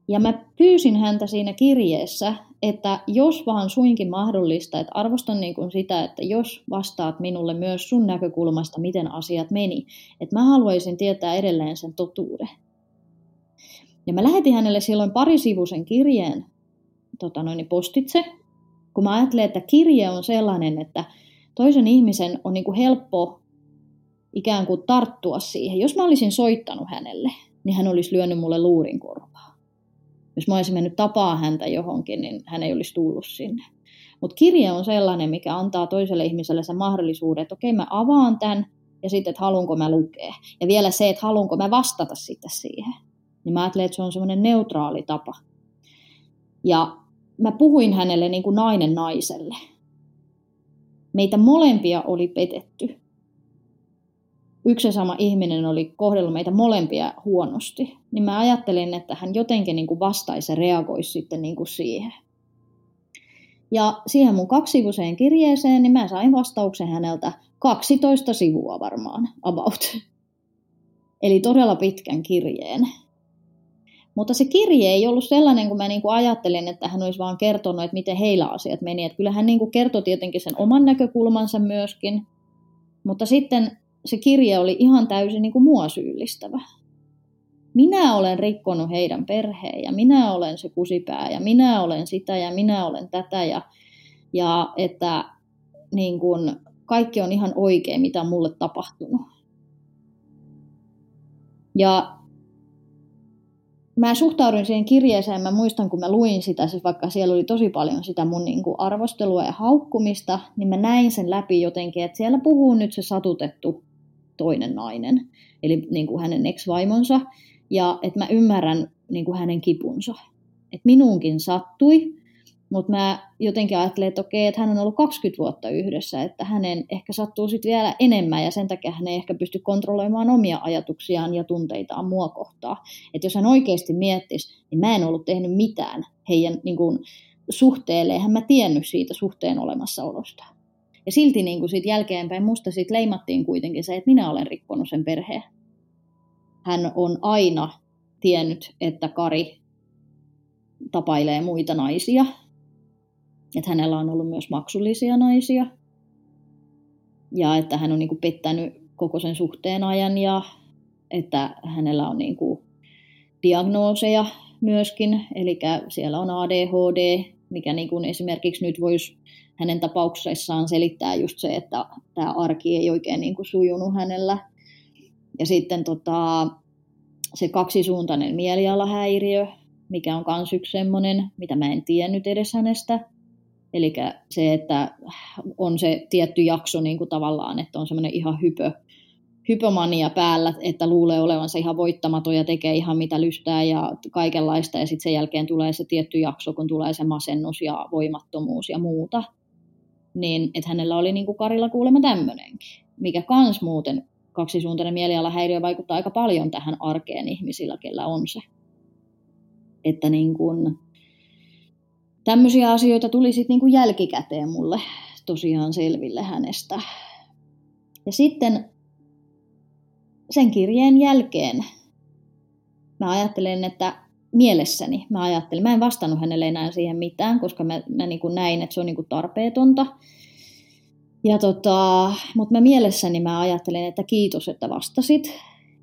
S1: Ja mä pyysin häntä siinä kirjeessä, että jos vaan suinkin mahdollista, että arvostan niin kuin sitä, että jos vastaat minulle myös sun näkökulmasta, miten asiat meni, että mä haluaisin tietää edelleen sen totuuden. Ja mä lähetin hänelle silloin parisivuisen kirjeen tota noin, postitse, kun mä ajattelin, että kirje on sellainen, että toisen ihmisen on niin kuin helppo ikään kuin tarttua siihen. Jos mä olisin soittanut hänelle, niin hän olisi lyönyt mulle luurin korvaa jos mä olisin mennyt tapaa häntä johonkin, niin hän ei olisi tullut sinne. Mutta kirje on sellainen, mikä antaa toiselle ihmiselle sen mahdollisuuden, että okei, mä avaan tämän, ja sitten, että haluanko mä lukea. Ja vielä se, että haluanko mä vastata sitten siihen. Niin mä ajattelen, että se on semmoinen neutraali tapa. Ja mä puhuin hänelle niin kuin nainen naiselle. Meitä molempia oli petetty yksi ja sama ihminen oli kohdellut meitä molempia huonosti, niin mä ajattelin, että hän jotenkin niin kuin vastaisi ja reagoisi sitten niin kuin siihen. Ja siihen mun kaksisivuiseen kirjeeseen, niin mä sain vastauksen häneltä 12 sivua varmaan, about. Eli todella pitkän kirjeen. Mutta se kirje ei ollut sellainen, kun mä niin kuin ajattelin, että hän olisi vaan kertonut, että miten heillä asiat meni. Että kyllä hän niin kuin kertoi tietenkin sen oman näkökulmansa myöskin. Mutta sitten se kirje oli ihan täysin niin kuin mua syyllistävä. Minä olen rikkonut heidän perheen ja minä olen se kusipää ja minä olen sitä ja minä olen tätä ja, ja että niin kuin, kaikki on ihan oikein, mitä on mulle tapahtunut. Ja mä suhtauduin siihen kirjeeseen, mä muistan kun mä luin sitä, siis vaikka siellä oli tosi paljon sitä mun niin kuin arvostelua ja haukkumista, niin mä näin sen läpi jotenkin, että siellä puhuu nyt se satutettu toinen nainen, eli niin kuin hänen ex-vaimonsa, ja että mä ymmärrän niin kuin hänen kipunsa. Että minuunkin sattui, mutta mä jotenkin ajattelin, että okei, että hän on ollut 20 vuotta yhdessä, että hänen ehkä sattuu sitten vielä enemmän ja sen takia hän ei ehkä pysty kontrolloimaan omia ajatuksiaan ja tunteitaan mua kohtaa. Että jos hän oikeasti miettisi, niin mä en ollut tehnyt mitään heidän niin kuin, suhteelle, eihän mä tiennyt siitä suhteen olemassaolosta. Ja silti niin kuin siitä jälkeenpäin musta sit leimattiin kuitenkin se, että minä olen rikkonut sen perheen. Hän on aina tiennyt, että Kari tapailee muita naisia. Että hänellä on ollut myös maksullisia naisia. Ja että hän on niin kuin pettänyt koko sen suhteen ajan ja että hänellä on niin kuin diagnooseja myöskin, eli siellä on ADHD, mikä niin kuin esimerkiksi nyt voisi hänen tapauksessaan selittää just se, että tämä arki ei oikein niin kuin sujunut hänellä. Ja sitten tota, se kaksisuuntainen mielialahäiriö, mikä on myös yksi semmoinen, mitä mä en tiennyt edes hänestä. Eli se, että on se tietty jakso niin kuin tavallaan, että on semmoinen ihan hypö, hypomania päällä, että luulee olevansa ihan voittamaton ja tekee ihan mitä lystää ja kaikenlaista. Ja sitten sen jälkeen tulee se tietty jakso, kun tulee se masennus ja voimattomuus ja muuta. Niin, että hänellä oli niin kuin Karilla kuulemma tämmöinenkin, mikä kans muuten kaksisuuntainen mielialahäiriö vaikuttaa aika paljon tähän arkeen ihmisillä, kellä on se. Että niin kuin, tämmöisiä asioita tuli sitten niin jälkikäteen mulle tosiaan selville hänestä. Ja sitten sen kirjeen jälkeen mä ajattelen, että mielessäni mä ajattelin, mä en vastannut hänelle enää siihen mitään, koska mä, mä niin kuin näin, että se on niin kuin tarpeetonta. Ja tota, mutta mä mielessäni mä ajattelin, että kiitos, että vastasit.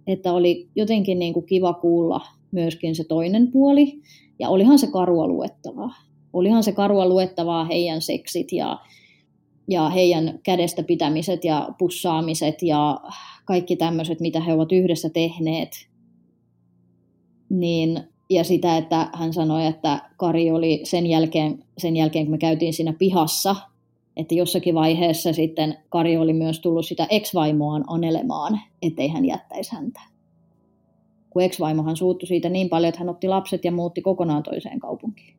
S1: Että oli jotenkin niin kuin kiva kuulla myöskin se toinen puoli. Ja olihan se karua luettavaa. Olihan se karua luettavaa heidän seksit ja, ja heidän kädestä pitämiset ja pussaamiset ja kaikki tämmöiset, mitä he ovat yhdessä tehneet. Niin, ja sitä, että hän sanoi, että Kari oli sen jälkeen, sen jälkeen, kun me käytiin siinä pihassa, että jossakin vaiheessa sitten Kari oli myös tullut sitä ex-vaimoaan anelemaan, ettei hän jättäisi häntä. Kun ex-vaimohan suuttui siitä niin paljon, että hän otti lapset ja muutti kokonaan toiseen kaupunkiin.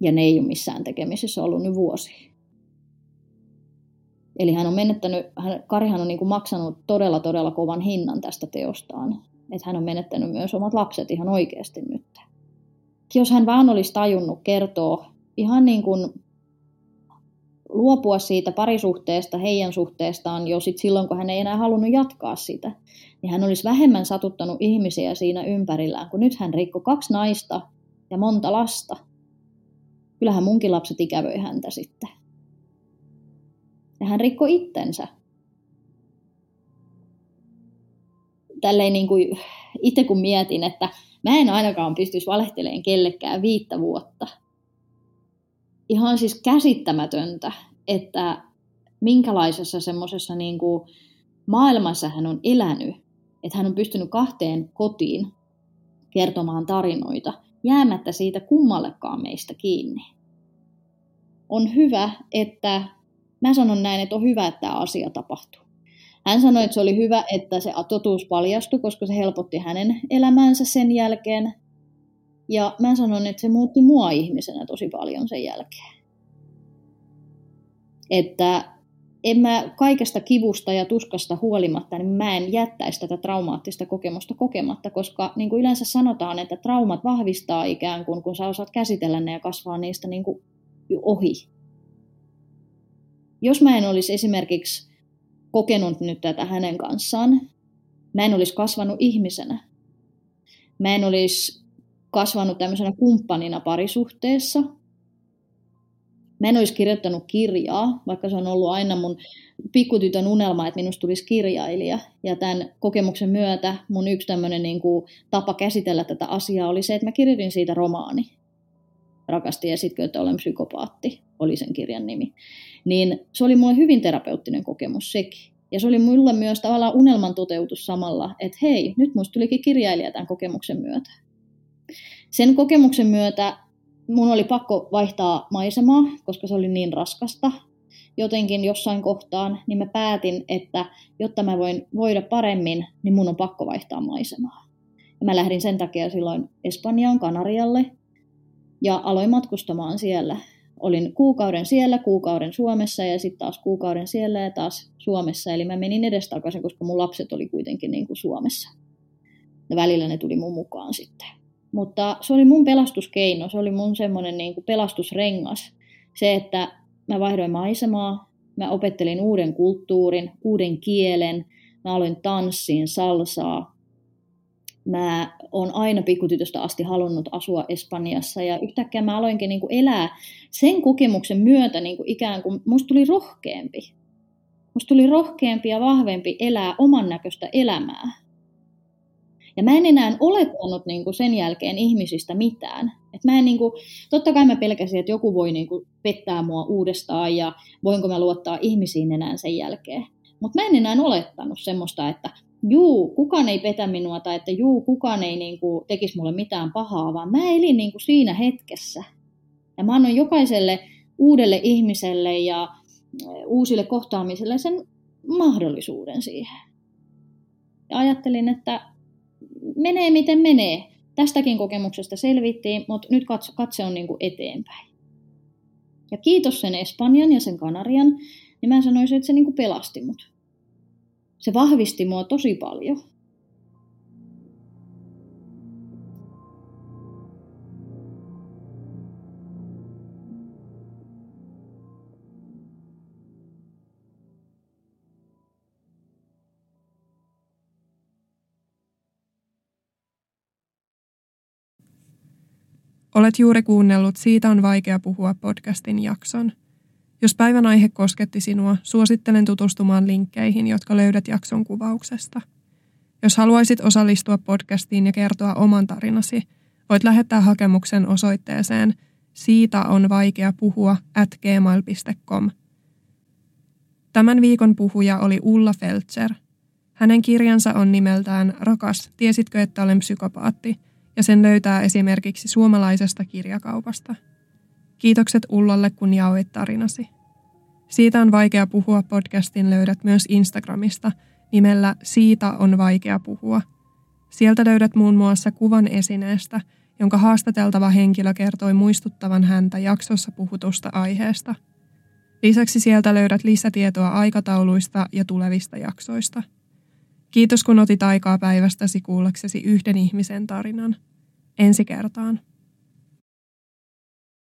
S1: Ja ne ei ole missään tekemisissä ollut nyt vuosia. Eli hän on menettänyt, hän, Karihan on niin kuin maksanut todella todella kovan hinnan tästä teostaan. Että hän on menettänyt myös omat lapset ihan oikeasti nyt. Jos hän vaan olisi tajunnut kertoa ihan niin kuin luopua siitä parisuhteesta, heidän suhteestaan jo sit silloin, kun hän ei enää halunnut jatkaa sitä, niin hän olisi vähemmän satuttanut ihmisiä siinä ympärillään, kun nyt hän rikkoi kaksi naista ja monta lasta. Kyllähän munkin lapset ikävöi häntä sitten. Ja hän rikkoi itsensä. Tälleen niin kuin itse kun mietin, että mä en ainakaan pystyisi valehteleen kellekään viittä vuotta. Ihan siis käsittämätöntä, että minkälaisessa semmoisessa niin kuin maailmassa hän on elänyt, että hän on pystynyt kahteen kotiin kertomaan tarinoita, jäämättä siitä kummallekaan meistä kiinni. On hyvä, että Mä sanon näin, että on hyvä, että tämä asia tapahtuu. Hän sanoi, että se oli hyvä, että se totuus paljastui, koska se helpotti hänen elämäänsä sen jälkeen. Ja mä sanon, että se muutti mua ihmisenä tosi paljon sen jälkeen. Että en mä kaikesta kivusta ja tuskasta huolimatta, niin mä en jättäisi tätä traumaattista kokemusta kokematta, koska niin kuin yleensä sanotaan, että traumat vahvistaa ikään kuin, kun sä osaat käsitellä ne ja kasvaa niistä niin kuin ohi jos mä en olisi esimerkiksi kokenut nyt tätä hänen kanssaan, mä en olisi kasvanut ihmisenä. Mä en olisi kasvanut tämmöisenä kumppanina parisuhteessa. Mä en olisi kirjoittanut kirjaa, vaikka se on ollut aina mun pikkutytön unelma, että minusta tulisi kirjailija. Ja tämän kokemuksen myötä mun yksi tämmöinen niin kuin tapa käsitellä tätä asiaa oli se, että mä kirjoitin siitä romaani. Rakasti esitkö, että olen psykopaatti, oli sen kirjan nimi niin se oli mulle hyvin terapeuttinen kokemus sekin. Ja se oli mulle myös tavallaan unelman toteutus samalla, että hei, nyt musta tulikin kirjailija tämän kokemuksen myötä. Sen kokemuksen myötä mun oli pakko vaihtaa maisemaa, koska se oli niin raskasta jotenkin jossain kohtaan, niin mä päätin, että jotta mä voin voida paremmin, niin mun on pakko vaihtaa maisemaa. Ja mä lähdin sen takia silloin Espanjaan, Kanarialle, ja aloin matkustamaan siellä olin kuukauden siellä, kuukauden Suomessa ja sitten taas kuukauden siellä ja taas Suomessa. Eli mä menin edestakaisin, koska mun lapset oli kuitenkin niin kuin Suomessa. Ja välillä ne tuli mun mukaan sitten. Mutta se oli mun pelastuskeino, se oli mun semmoinen niin pelastusrengas. Se, että mä vaihdoin maisemaa, mä opettelin uuden kulttuurin, uuden kielen, mä aloin tanssiin, salsaa. Mä oon aina pikkutytöstä asti halunnut asua Espanjassa ja yhtäkkiä mä aloinkin niin kuin elää sen kokemuksen myötä niin kuin ikään kuin musta tuli rohkeampi. Musta tuli rohkeampi ja vahvempi elää oman näköistä elämää. Ja mä en enää olettanut niin kuin sen jälkeen ihmisistä mitään. Et mä en, niin kuin, totta kai mä pelkäsin, että joku voi niin kuin, pettää mua uudestaan ja voinko mä luottaa ihmisiin enää sen jälkeen. Mutta mä en enää olettanut semmoista, että juu, kukaan ei petä minua tai että juu, kukaan ei niin kuin, tekisi mulle mitään pahaa, vaan mä elin niin kuin, siinä hetkessä. Ja mä annoin jokaiselle uudelle ihmiselle ja uusille kohtaamisille sen mahdollisuuden siihen. Ja ajattelin, että menee miten menee. Tästäkin kokemuksesta selvittiin, mutta nyt katse on niin kuin eteenpäin. Ja kiitos sen Espanjan ja sen Kanarian, niin mä sanoisin, että se niin kuin pelasti mut. Se vahvisti mua tosi paljon.
S2: Olet juuri kuunnellut Siitä on vaikea puhua podcastin jakson. Jos päivän aihe kosketti sinua, suosittelen tutustumaan linkkeihin, jotka löydät jakson kuvauksesta. Jos haluaisit osallistua podcastiin ja kertoa oman tarinasi, voit lähettää hakemuksen osoitteeseen siitä on vaikea puhua at gmail.com. Tämän viikon puhuja oli Ulla Feltzer. Hänen kirjansa on nimeltään Rakas, tiesitkö, että olen psykopaatti – ja sen löytää esimerkiksi suomalaisesta kirjakaupasta. Kiitokset Ullalle, kun jaoit tarinasi. Siitä on vaikea puhua podcastin löydät myös Instagramista nimellä Siitä on vaikea puhua. Sieltä löydät muun muassa kuvan esineestä, jonka haastateltava henkilö kertoi muistuttavan häntä jaksossa puhutusta aiheesta. Lisäksi sieltä löydät lisätietoa aikatauluista ja tulevista jaksoista – Kiitos kun otit aikaa päivästäsi kuullaksesi yhden ihmisen tarinan. Ensi kertaan.